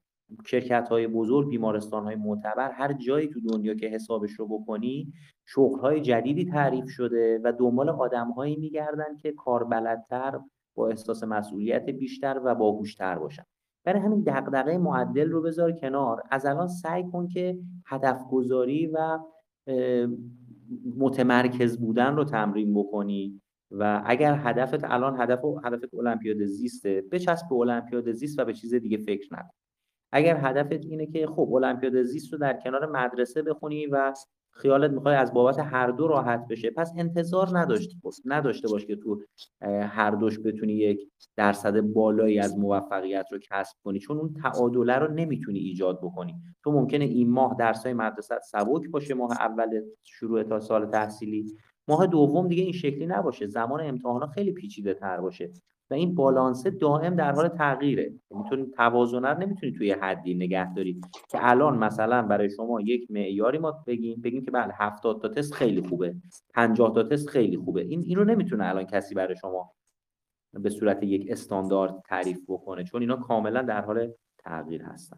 شرکت های بزرگ بیمارستان های معتبر هر جایی تو دنیا که حسابش رو بکنی شغل های جدیدی تعریف شده و دنبال آدم هایی میگردن که کاربلدتر با احساس مسئولیت بیشتر و باهوشتر باشن. برای همین دغدغه معدل رو بذار کنار. از الان سعی کن که هدف گذاری و متمرکز بودن رو تمرین بکنی و اگر هدفت الان هدف هدفت المپیاد زیسته بچسب به المپیاد زیست و به چیز دیگه فکر نکن. اگر هدفت اینه که خب المپیاد زیست رو در کنار مدرسه بخونی و خیالت می‌خوای از بابت هر دو راحت بشه پس انتظار نداشته باش نداشته باش که تو هر دوش بتونی یک درصد بالایی از موفقیت رو کسب کنی چون اون تعادله رو نمی‌تونی ایجاد بکنی. تو ممکنه این ماه درسای مدرسه سبک باشه ماه اول شروع تا سال تحصیلی. ماه دوم دیگه این شکلی نباشه زمان امتحانا خیلی پیچیده تر باشه. و این بالانس دائم در حال تغییره. می‌تونی توازن رو نمی‌تونی توی حدی نگه داری. که الان مثلا برای شما یک معیاری ما بگیم بگیم که بله 70 تا تست خیلی خوبه 50 تا تست خیلی خوبه. این این رو نمی‌تونه الان کسی برای شما به صورت یک استاندارد تعریف بکنه چون اینا کاملا در حال تغییر هستن.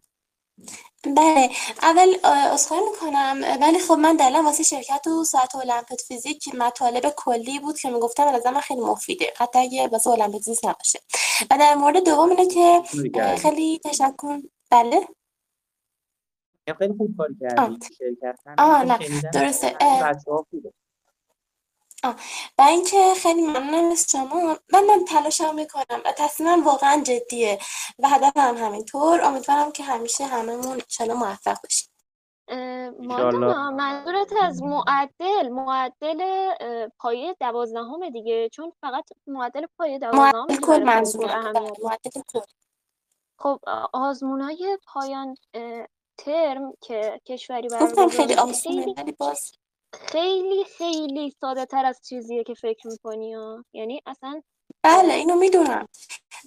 بله اول عذرخواهی می‌کنم ولی خب من دلم واسه شرکت تو ساعت المپیاد فیزیک مطالب کلی بود که می‌گفتم نظر من خیلی مفیده حتی اگه واسه المپیاد زیست نباشه. و در مورد دوم اینه که خیلی تشکر. بله؟ خیلی خوب کاری آه, کردی شرکت آه همین نه درسته. خوبه. آه. و اینکه خیلی ممنونم از شما. من من تلاشم می‌کنم و تصمیمم واقعا جدیه و هدفم همینطور. امیدوارم که همیشه هممون انشالله موفق باشیم. ماندانا منظورت از معدل معدل پایه دوازدهم دیگه. چون فقط معدل پایه دوازدهم معدل کل منظور. معدل کل. خب آزمونای پایان ترم که کشوری گفتم خیلی آسونه ولی باز خیلی خیلی ساده تر از چیزیه که فکر می‌کنی ها. یعنی اصلا بله اینو می‌دونم.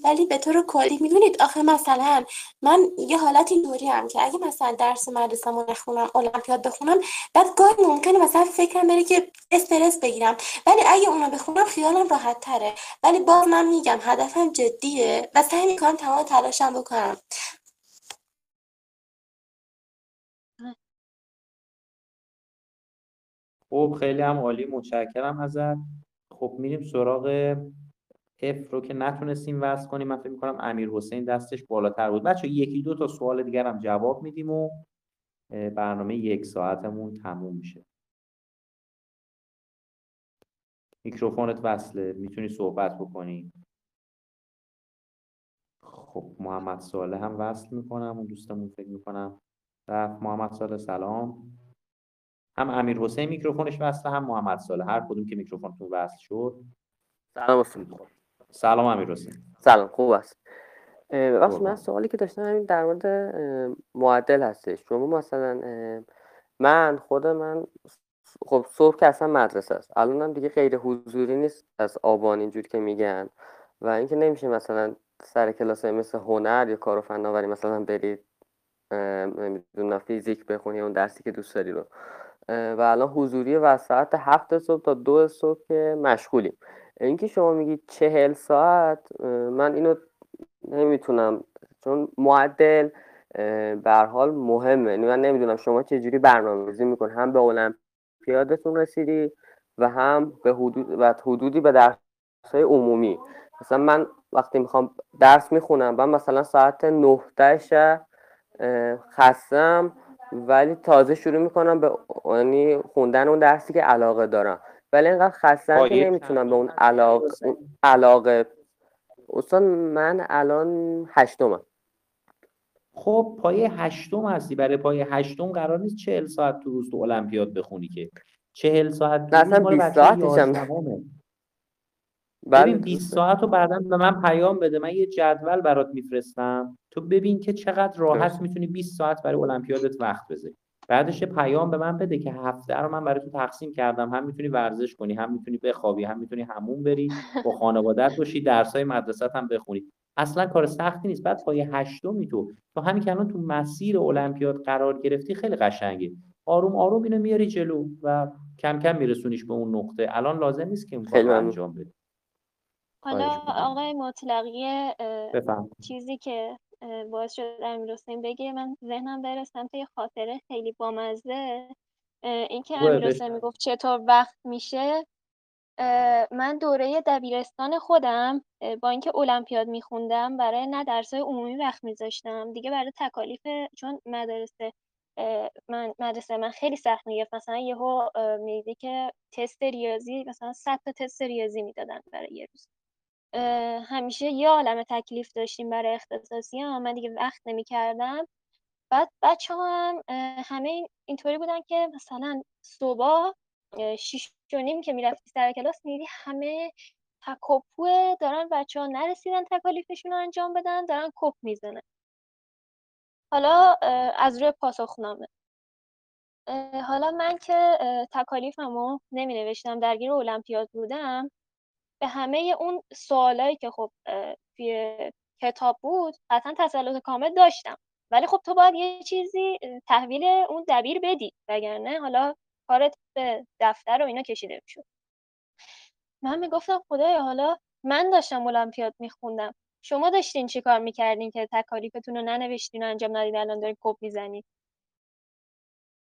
ولی به طور کلی می‌دونید؟ آخه مثلا من یه حالت اینطوری هم که اگه مثلا درس مدرسه‌مو نخونم المپیاد بخونم بعد گاهی ممکنه مثلا فکرم بره که استرس بگیرم. ولی اگه اونا بخونم خیالم راحت تره. ولی باز من میگم هدفم جدیه و سعی می‌کنم تمام تلاشم بکنم. خب خیلی هم عالی متشکرم ازت. خب میریم سراغ اف رو که نتونستیم وصل کنیم. من فکر می‌کنم امیر حسین دستش بالاتر بود. بچه یکی دو تا سوال دیگر هم جواب میدیم و برنامه یک ساعتمون تموم میشه. میکروفونت وصله. می‌تونی صحبت بکنی. خب محمد صالح هم وصل می‌کنم. اون دوستمون فکر می‌کنم. رفت. محمد صالح سلام. هم امیر حسین میکروفونش وصله هم محمد صالح. هر کدوم که میکروفونتون وصل شد. سلام سلام امیر حسین. سلام خوب است. بخش قربان. من سوالی که داشتم همین در مورد معدل هستش. شما مثلا من خود من خب صبح که اصلا مدرسه است. الانم دیگه غیر حضوری نیست از آبان اینجور که میگن. و اینکه نمیشه مثلا سر کلاس مثل هنر یا کار و فناوری مثلا برید نمی‌دونم فیزیک بخونی اون درسی که دوست داری رو. و الان حضوری و ساعت هفت صبح تا دو صبح که مشغولیم. اینکه شما میگید چهل ساعت من اینو نمی‌تونم چون معدل هر حال مهمه. یعنی من نمی‌دونم شما چه جوری برنامه‌ریزی می‌کنی هم به المپیادتون رسیدی و هم به حدود و حدودی به درس‌های عمومی. مثلا من وقتی می‌خوام درس می‌خونم من مثلا ساعت 9 ده شب خستم ولی تازه شروع می‌کنم به یعنی خوندن اون درسی که علاقه دارم. ولی اینقدر خستم که نمی‌تونم به اون علاقه؟ اون علاقه استاد من الان هشتمم. خب پایه هشتم هستی. برای پایه هشتم قرار نیست چهل ساعت تو روز تو المپیاد بخونی که. چهل ساعت نه اصلا مال 20 بچه ساعتش هم ببین 20 درسته. ساعت رو بعدا به من پیام بده. من یه جدول برات میفرستم. تو ببین که چقدر راحت درست. می‌تونی 20 ساعت برای المپیادت وقت بذاری. بعدش پیام به من بده که هفته رو من برای تو تقسیم کردم. هم می‌تونی ورزش کنی هم می‌تونی بخوابی هم می‌تونی همون بری با خانوادت باشی درسای مدرسه هم بخونی. اصلا کار سختی نیست. بعد پای هشتمی تو تو همین که الان تو مسیر المپیاد قرار گرفتی خیلی قشنگه. آروم آروم اینو میاری جلو و کم کم میرسونیش به اون نقطه. الان لازم نیست که اون انجام بدی. حالا آقای مطلقی چیزی که باعث شد امیر حسین بگه من ذهنم بره سمت یه خاطره خیلی بامزه. اینکه خوبه امیر حسین می‌گفت چطور وقت میشه. من دوره دبیرستان خودم با اینکه المپیاد میخوندم برای نه درسای عمومی وقت میذاشتم. دیگه برای تکالیف چون مدرسه من مدرسه من خیلی سخت می‌گرفت. مثلا یهو اه، می‌دیدی که تست ریاضی مثلا 100 تا تست ریاضی می‌دادن برای یه روز. همیشه یه عالمه تکلیف داشتیم برای اختصاصی ها. من دیگه وقت نمی‌کردم. بعد بچه هم همه این- اینطوری بودن که مثلا صبح شیش و نیم که می‌رفتی سر کلاس میدی همه تکاپوه دارن بچه ها نرسیدن تکالیفشون رو انجام بدن دارن کپ می‌زنن. حالا از روی پاسخنامه. حالا من که تکالیفمو نمی نوشتم درگیر المپیاد بودم. به همه اون سوالایی که خب توی کتاب بود قطعا تسلط کامل داشتم. ولی خب تو باید یه چیزی تحویل اون دبیر بدی وگرنه حالا کارت به دفتر و اینا کشیده می‌شد. من می‌گفتم خدایا حالا من داشتم المپیاد میخوندم. شما داشتین چی کار می‌کردین که تکالیفتون رو ننوشتین و انجام ندین الان دارین کپ می‌زنین؟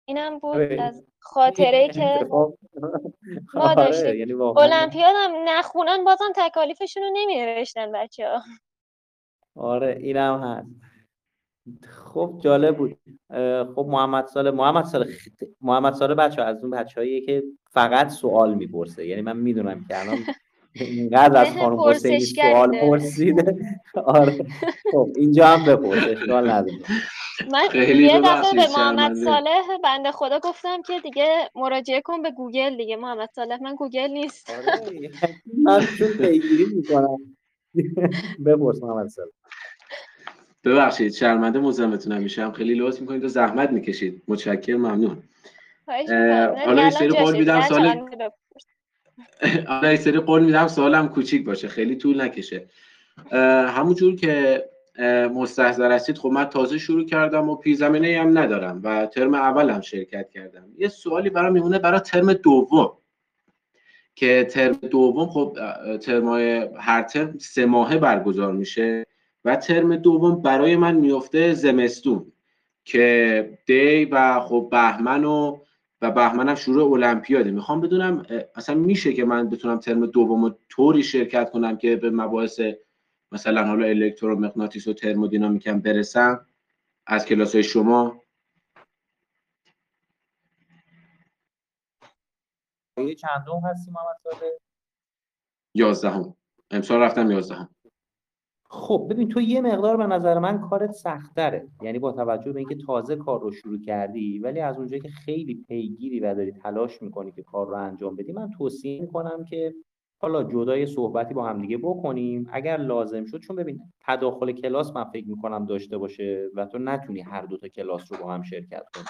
اینم بود آره. از خاطره [laughs] که ما آره داشتیم. یعنی واقعا. المپیاد هم نخونن بازم تکالیفشون رو نمی نوشتن بچه ها آره اینم هست. خب جالب بود. خب محمد سال محمد سال محمد سال بچه از اون بچه‌ایه که فقط سوال می‌پرسه. یعنی من می‌دونم که الان اینقدر از [laughs] خانم حسینی سوال پرسیده. [laughs] آره. خب اینجا هم بپرس اشکال نداره. من خیلی یه دفعه به محمد شرمنده صالح بنده خدا گفتم که دیگه مراجعه کن به گوگل دیگه. محمد صالح من گوگل نیست. آره [laughs] من چون پیگیری می‌کنم. [laughs] بپرس محمد سلام ببخشید شرمنده مزاحمتونم میشم. خیلی لطف می‌کنید و زحمت می‌کشید. متشکرم ممنون. حالا دیگه [laughs] یه سری قول. میدم سال-. حالا یه سری قول میدم سوالم کوچیک باشه. خیلی طول نکشه. همونجور که مستحضر هستید خب من تازه شروع کردم و پی زمینه هم ندارم و ترم اولم شرکت کردم. یه سوالی برام میمونه برای ترم دوم. که ترم دوم خب ترمای هر ترم سه ماهه برگزار میشه و ترم دوم برای من میفته زمستون که دی و خب بهمن و و بهمنم شروع المپیاده. می‌خوام بدونم اصلا میشه که من بتونم ترم دوم رو طوری شرکت کنم که به مباحث مثلا حالا الکترومغناطیس و ترمودینامیکم برسم از کلاس های شما؟ یه چندم هستی محمد صالح یازدهم. امسال رفتم یازدهم. خب ببین تو یه مقدار به نظر من کارت سختره یعنی با توجه به اینکه تازه کار رو شروع کردی ولی از اونجایی که خیلی پیگیری و داری تلاش می‌کنی که کار رو انجام بدی من توصیه می‌کنم که حالا جدای صحبتی با همدیگه بکنیم. اگر لازم شد چون ببین تداخل کلاس من فکر می‌کنم داشته باشه و تو نتونی هر دو تا کلاس رو با هم شرکت کنی.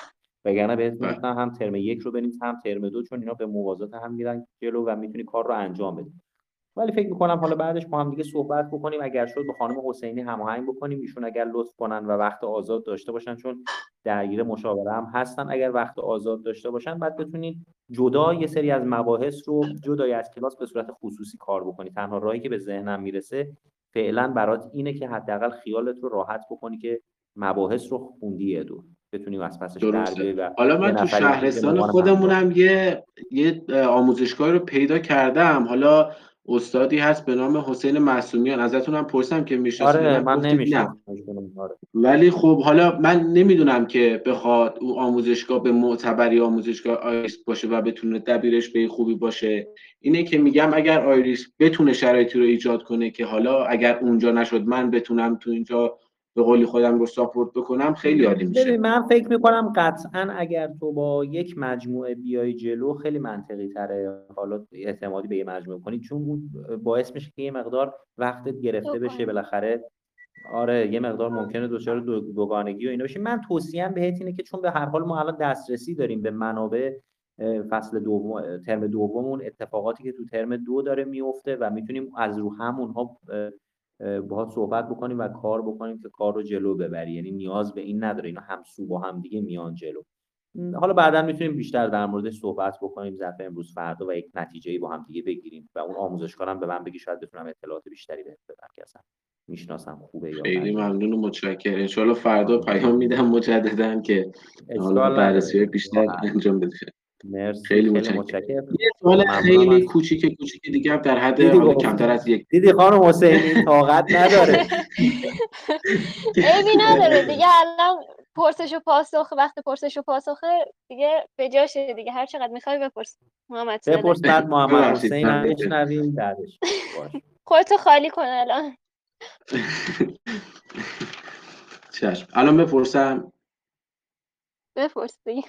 وگرنه بهت بله. می‌گفتم هم ترم یک رو بنویس هم ترم دو چون اینا به موازات هم میرن جلو و می‌تونی کار رو انجام بدی. ولی فکر می‌کنم حالا بعدش با هم دیگه صحبت بکنیم. اگر شد با خانم حسینی هماهنگ بکنیم. ایشون اگر لطف کنن و وقت آزاد داشته باشن چون درگیر مشاوره هم هستن. اگر وقت آزاد داشته باشن بعد بتونید جدا یه سری از مباحث رو جدای از کلاس به صورت خصوصی کار بکنی. تنها راهی که به ذهنم می‌رسه فعلا برات اینه که حداقل خیالت رو راحت بکنی که مباحث رو خوندی دور بتونی از پسش و حالا من تو شهرستان خودمونم یه یه اه، آموزشگاهی رو پیدا کردم. حالا استادی هست به نام حسین معصومیان. ازتون هم پرسم که می‌شناسید آره من نمی‌شناسم آره. ولی خب حالا من نمی‌دونم که بخواد او آموزشگاه به معتبری آموزشگاه آیریس باشه و بتونه دبیرش به خوبی باشه. اینه که میگم اگر آیریس بتونه شرایطی رو ایجاد کنه که حالا اگر اونجا نشد من بتونم تو اینجا به قولی خودم رو ساپورت بکنم خیلی عالی میشه. ببین من فکر می‌کنم قطعا اگر تو با یک مجموعه بیای جلو خیلی منطقی تره حالا اعتمادی به یه مجموعه کنی چون اون باعث میشه که یه مقدار وقتت گرفته بشه. بالاخره. آره یه مقدار ممکنه دچار دو- دوگانگی و اینا بشی. من توصیهم بهت اینه که چون به هر حال ما الان دسترسی داریم به منابع فصل دوم ترم دوممون اتفاقاتی که تو ترم دو داره میفته و می‌تونیم از رو همونها باهات صحبت بکنیم و کار بکنیم که کار رو جلو ببری. یعنی نیاز به این نداره. اینا همسو با هم دیگه میان جلو. حالا بعدا می‌تونیم بیشتر در موردش صحبت بکنیم. ظرف امروز فردا و یک نتیجه با هم دیگه بگیریم و اون آموزشکارم به من بگی شاید بتونم اطلاعات بیشتری بهت بدم. که اصلا می‌شناسم خوبه یا خیلی. ممنون و متشکرم. انشالله فردا پیام میدم مجددا که حالا بررسی بیشتر. انجام بده. مرسی خیلی متشکرم. یه سوال خیلی کوچیک کوچیک دیگه هم در حد. کمتر از یک. دیدی خانم حسینی طاقت نداره. عیبی نداره [laughs] دیگه الان پرسش و پاسخ وقت پرسش و پاسخه دیگه به جاشه دیگه. هر چقدر می‌خوای بپرس. محمد بپرس بعد محمد حسین هم بشنویم بعدش. [laughs] خودتو خالی کن الان. [laughs] چشم. الان بپرسم. بپرس دیگه.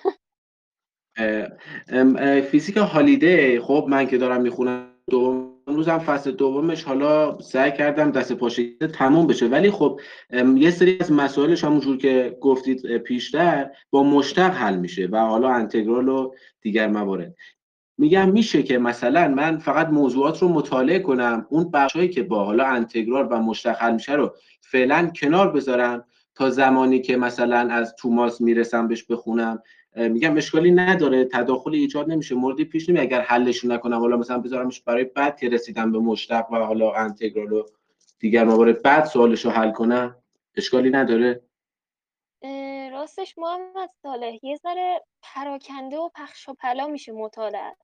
فیزیک هالیدی خب من که دارم می‌خونم دوم روزم فصل دومش حالا سعی کردم دست پاشه تموم بشه. ولی خب یه سری از مسائلش همونجور که گفتید پیشتر با مشتق حل میشه و حالا انتگرال و دیگر موارد. میگم میشه که مثلا من فقط موضوعات رو مطالعه کنم اون بخشایی که با حالا انتگرال و مشتق حل میشه رو فعلا کنار بذارم تا زمانی که مثلا از توماس می‌رسم بهش بخونم. میگم اشکالی نداره تداخلی ایجاد نمیشه موردی پیش نمیاد. اگر حلش نکنم حالا مثلا بذارمش برای بعد که رسیدم به مشتق و حالا انتگرال و دیگر موارد بعد سوالش رو حل کنم اشکالی نداره؟ راستش محمد صالح یه ذره پراکنده و پخش و پلا میشه مطالعه.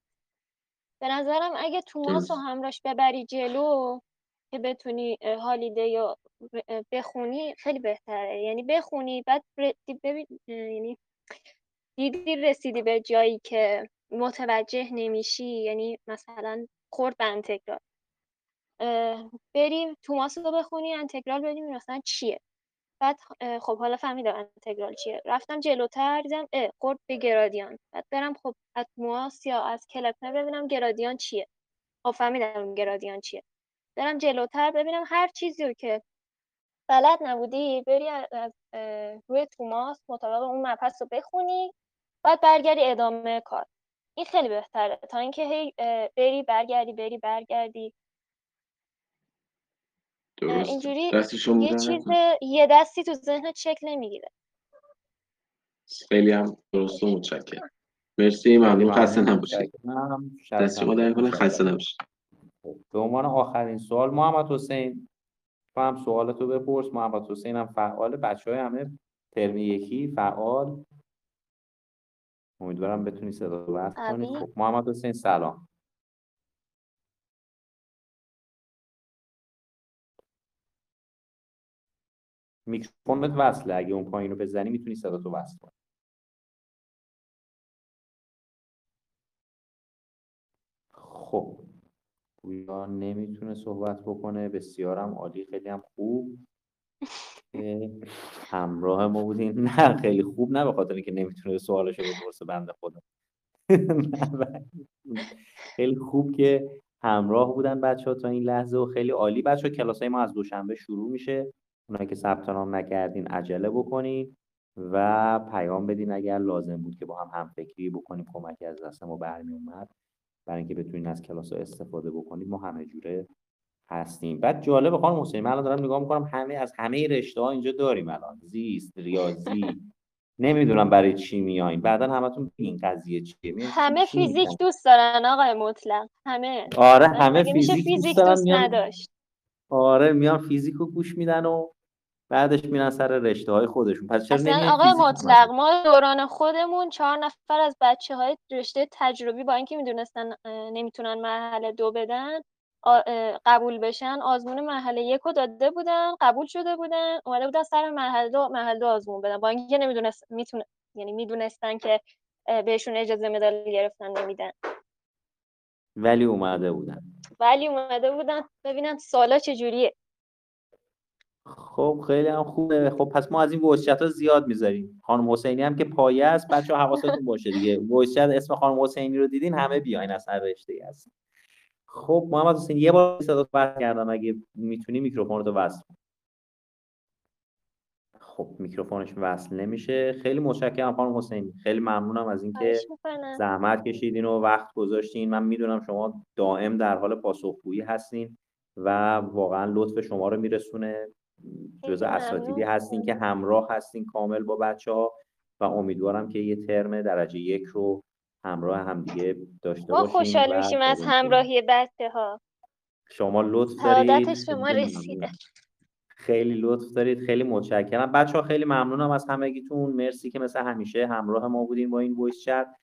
به نظرم اگه توماس رو. همراش ببری جلو که بتونی هالیده یا بخونی خیلی بهتره. یعنی بخونی بعد ببین یعنی دیدی رسیدی به جایی که متوجه نمیشی؟ یعنی مثلا خورد به انتگرال. بریم توماس رو بخونی انتگرال ببینیم مثلا چیه. بعد خب حالا فهمیدم انتگرال چیه. رفتم جلوتر دیدم اه خورد به گرادیان. بعد برم خب از مواس یا از کلپنر ببینم گرادیان چیه. خب فهمیدم گرادیان چیه. برم جلوتر ببینم هر چیزی رو که بلد نبودی بری از روی توماس مطابق اون مبحث رو بخونی. بعد برگردی ادامه کار. این خیلی بهتره. تا اینکه هی بری برگردی بری برگردی. درست اینجوری یه چیز. یه دستی تو ذهنت شکل نمی‌گیره. خیلی هم درست و متشکرم. مرسی ممنون. خسته نباشید. دست شما در. کنه. خسته نباشید. خب، به عنوان آخرین سوال محمد حسین تو هم سوالتو بپرس. محمد حسین هم فعال. بچه های همه ترم یکی فعال. امیدوارم بتونی صدا رو بست کنی. خب محمد حسین سلام. میکروفونت وصله. اگه اون پایین رو بزنی می‌تونی صدا تو وصل کنی. خب گویا نمی‌تونه صحبت بکنه. بسیارم عالی. خیلی هم خوب. همراه ما بودین [laughs] نه خیلی خوب نه به خاطر اینکه نمی‌تونه سوالشو بپرسه بنده خدا. [laughs] خیلی خوب که همراه بودن بچه ها تا این لحظه و خیلی عالی. بچه ها کلاس های ما از دوشنبه شروع میشه. اونایی که ثبت نام نکردین عجله بکنین و پیام بدین اگر لازم بود که با هم همفکری بکنیم کمکی از دست ما برمی اومد. برای اینکه بتونین از کلاس استفاده بکنید ما همه جوره هستیم. بعد جالب خانم حسین من الان دارم نگاه می‌کنم همه از همه رشته ها اینجا داریم الان. زیست ریاضی نمی‌دونم برای چی میایین بعدا همتون این قضیه چیه. همه چی فیزیک می‌خواین؟ دوست دارن آقای مطلق. همه. آره همه میشه فیزیک فیزیک دوست دوست میان نداشت. آره میان فیزیک رو گوش میدن و بعدش میرن سر رشته های خودشون. پس چرا اصلا آقای مطلق؟ ما دوران خودمون چهار نفر از بچه های رشته تجربی با اینکه می‌دونستن نمی‌تونن مرحله دو بدن قبول بشن. آزمون مرحله یک رو داده بودن قبول شده بودن. اومده بودن سر مرحله دو مرحله دو آزمون بدن. با اینکه نمی‌دونست می‌تونه یعنی می‌دونستن که بهشون اجازه مدال گرفتن نمیدن. ولی اومده بودن. ولی اومده بودن. ببینن سالا چجوریه. خب خیلی هم خوبه. خب پس ما از این voice ها زیاد می‌ذاریم. خانم حسینی هم که پایه است بچه حواستون باشه دیگه. voice chat اسم خانم حسینی رو دیدین همه بیاین از هر رشته خب محمد حسین یه بار صدا بس کردم اگه می‌تونی میکروفون رو وصل خب میکروفونش وصل نمیشه. خیلی متشکرم خانم حسینی خیلی ممنونم از اینکه زحمت کشیدین و وقت گذاشتین. من می‌دونم شما دائم در حال پاسخگویی هستین و واقعا لطف شما رو میرسونه. جز خیلی اساتیدی. هستین که همراه هستین کامل با بچه ها و امیدوارم که یه ترم درجه یک رو همراه همدیگه داشته ما باشیم خوشحال میشیم از. همراهی بچه ها شما لطف دارید. شما رسیده. خیلی لطف دارید. خیلی متشکرم. بچه ها خیلی ممنونم از همگیتون. مرسی که مثل همیشه همراه ما بودین با این وایس چت.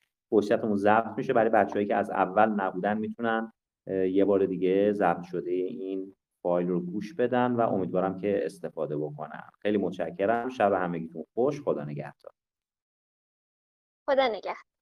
چتمون ضبط میشه. برای بچه‌هایی که از اول نبودن می‌تونن یه بار دیگه ضبط شده این فایل رو گوش بدن و امیدوارم که استفاده بکنن. خیلی متشکرم. شب همگیتون خوش. خدا نگهدار. خدا نگهدار.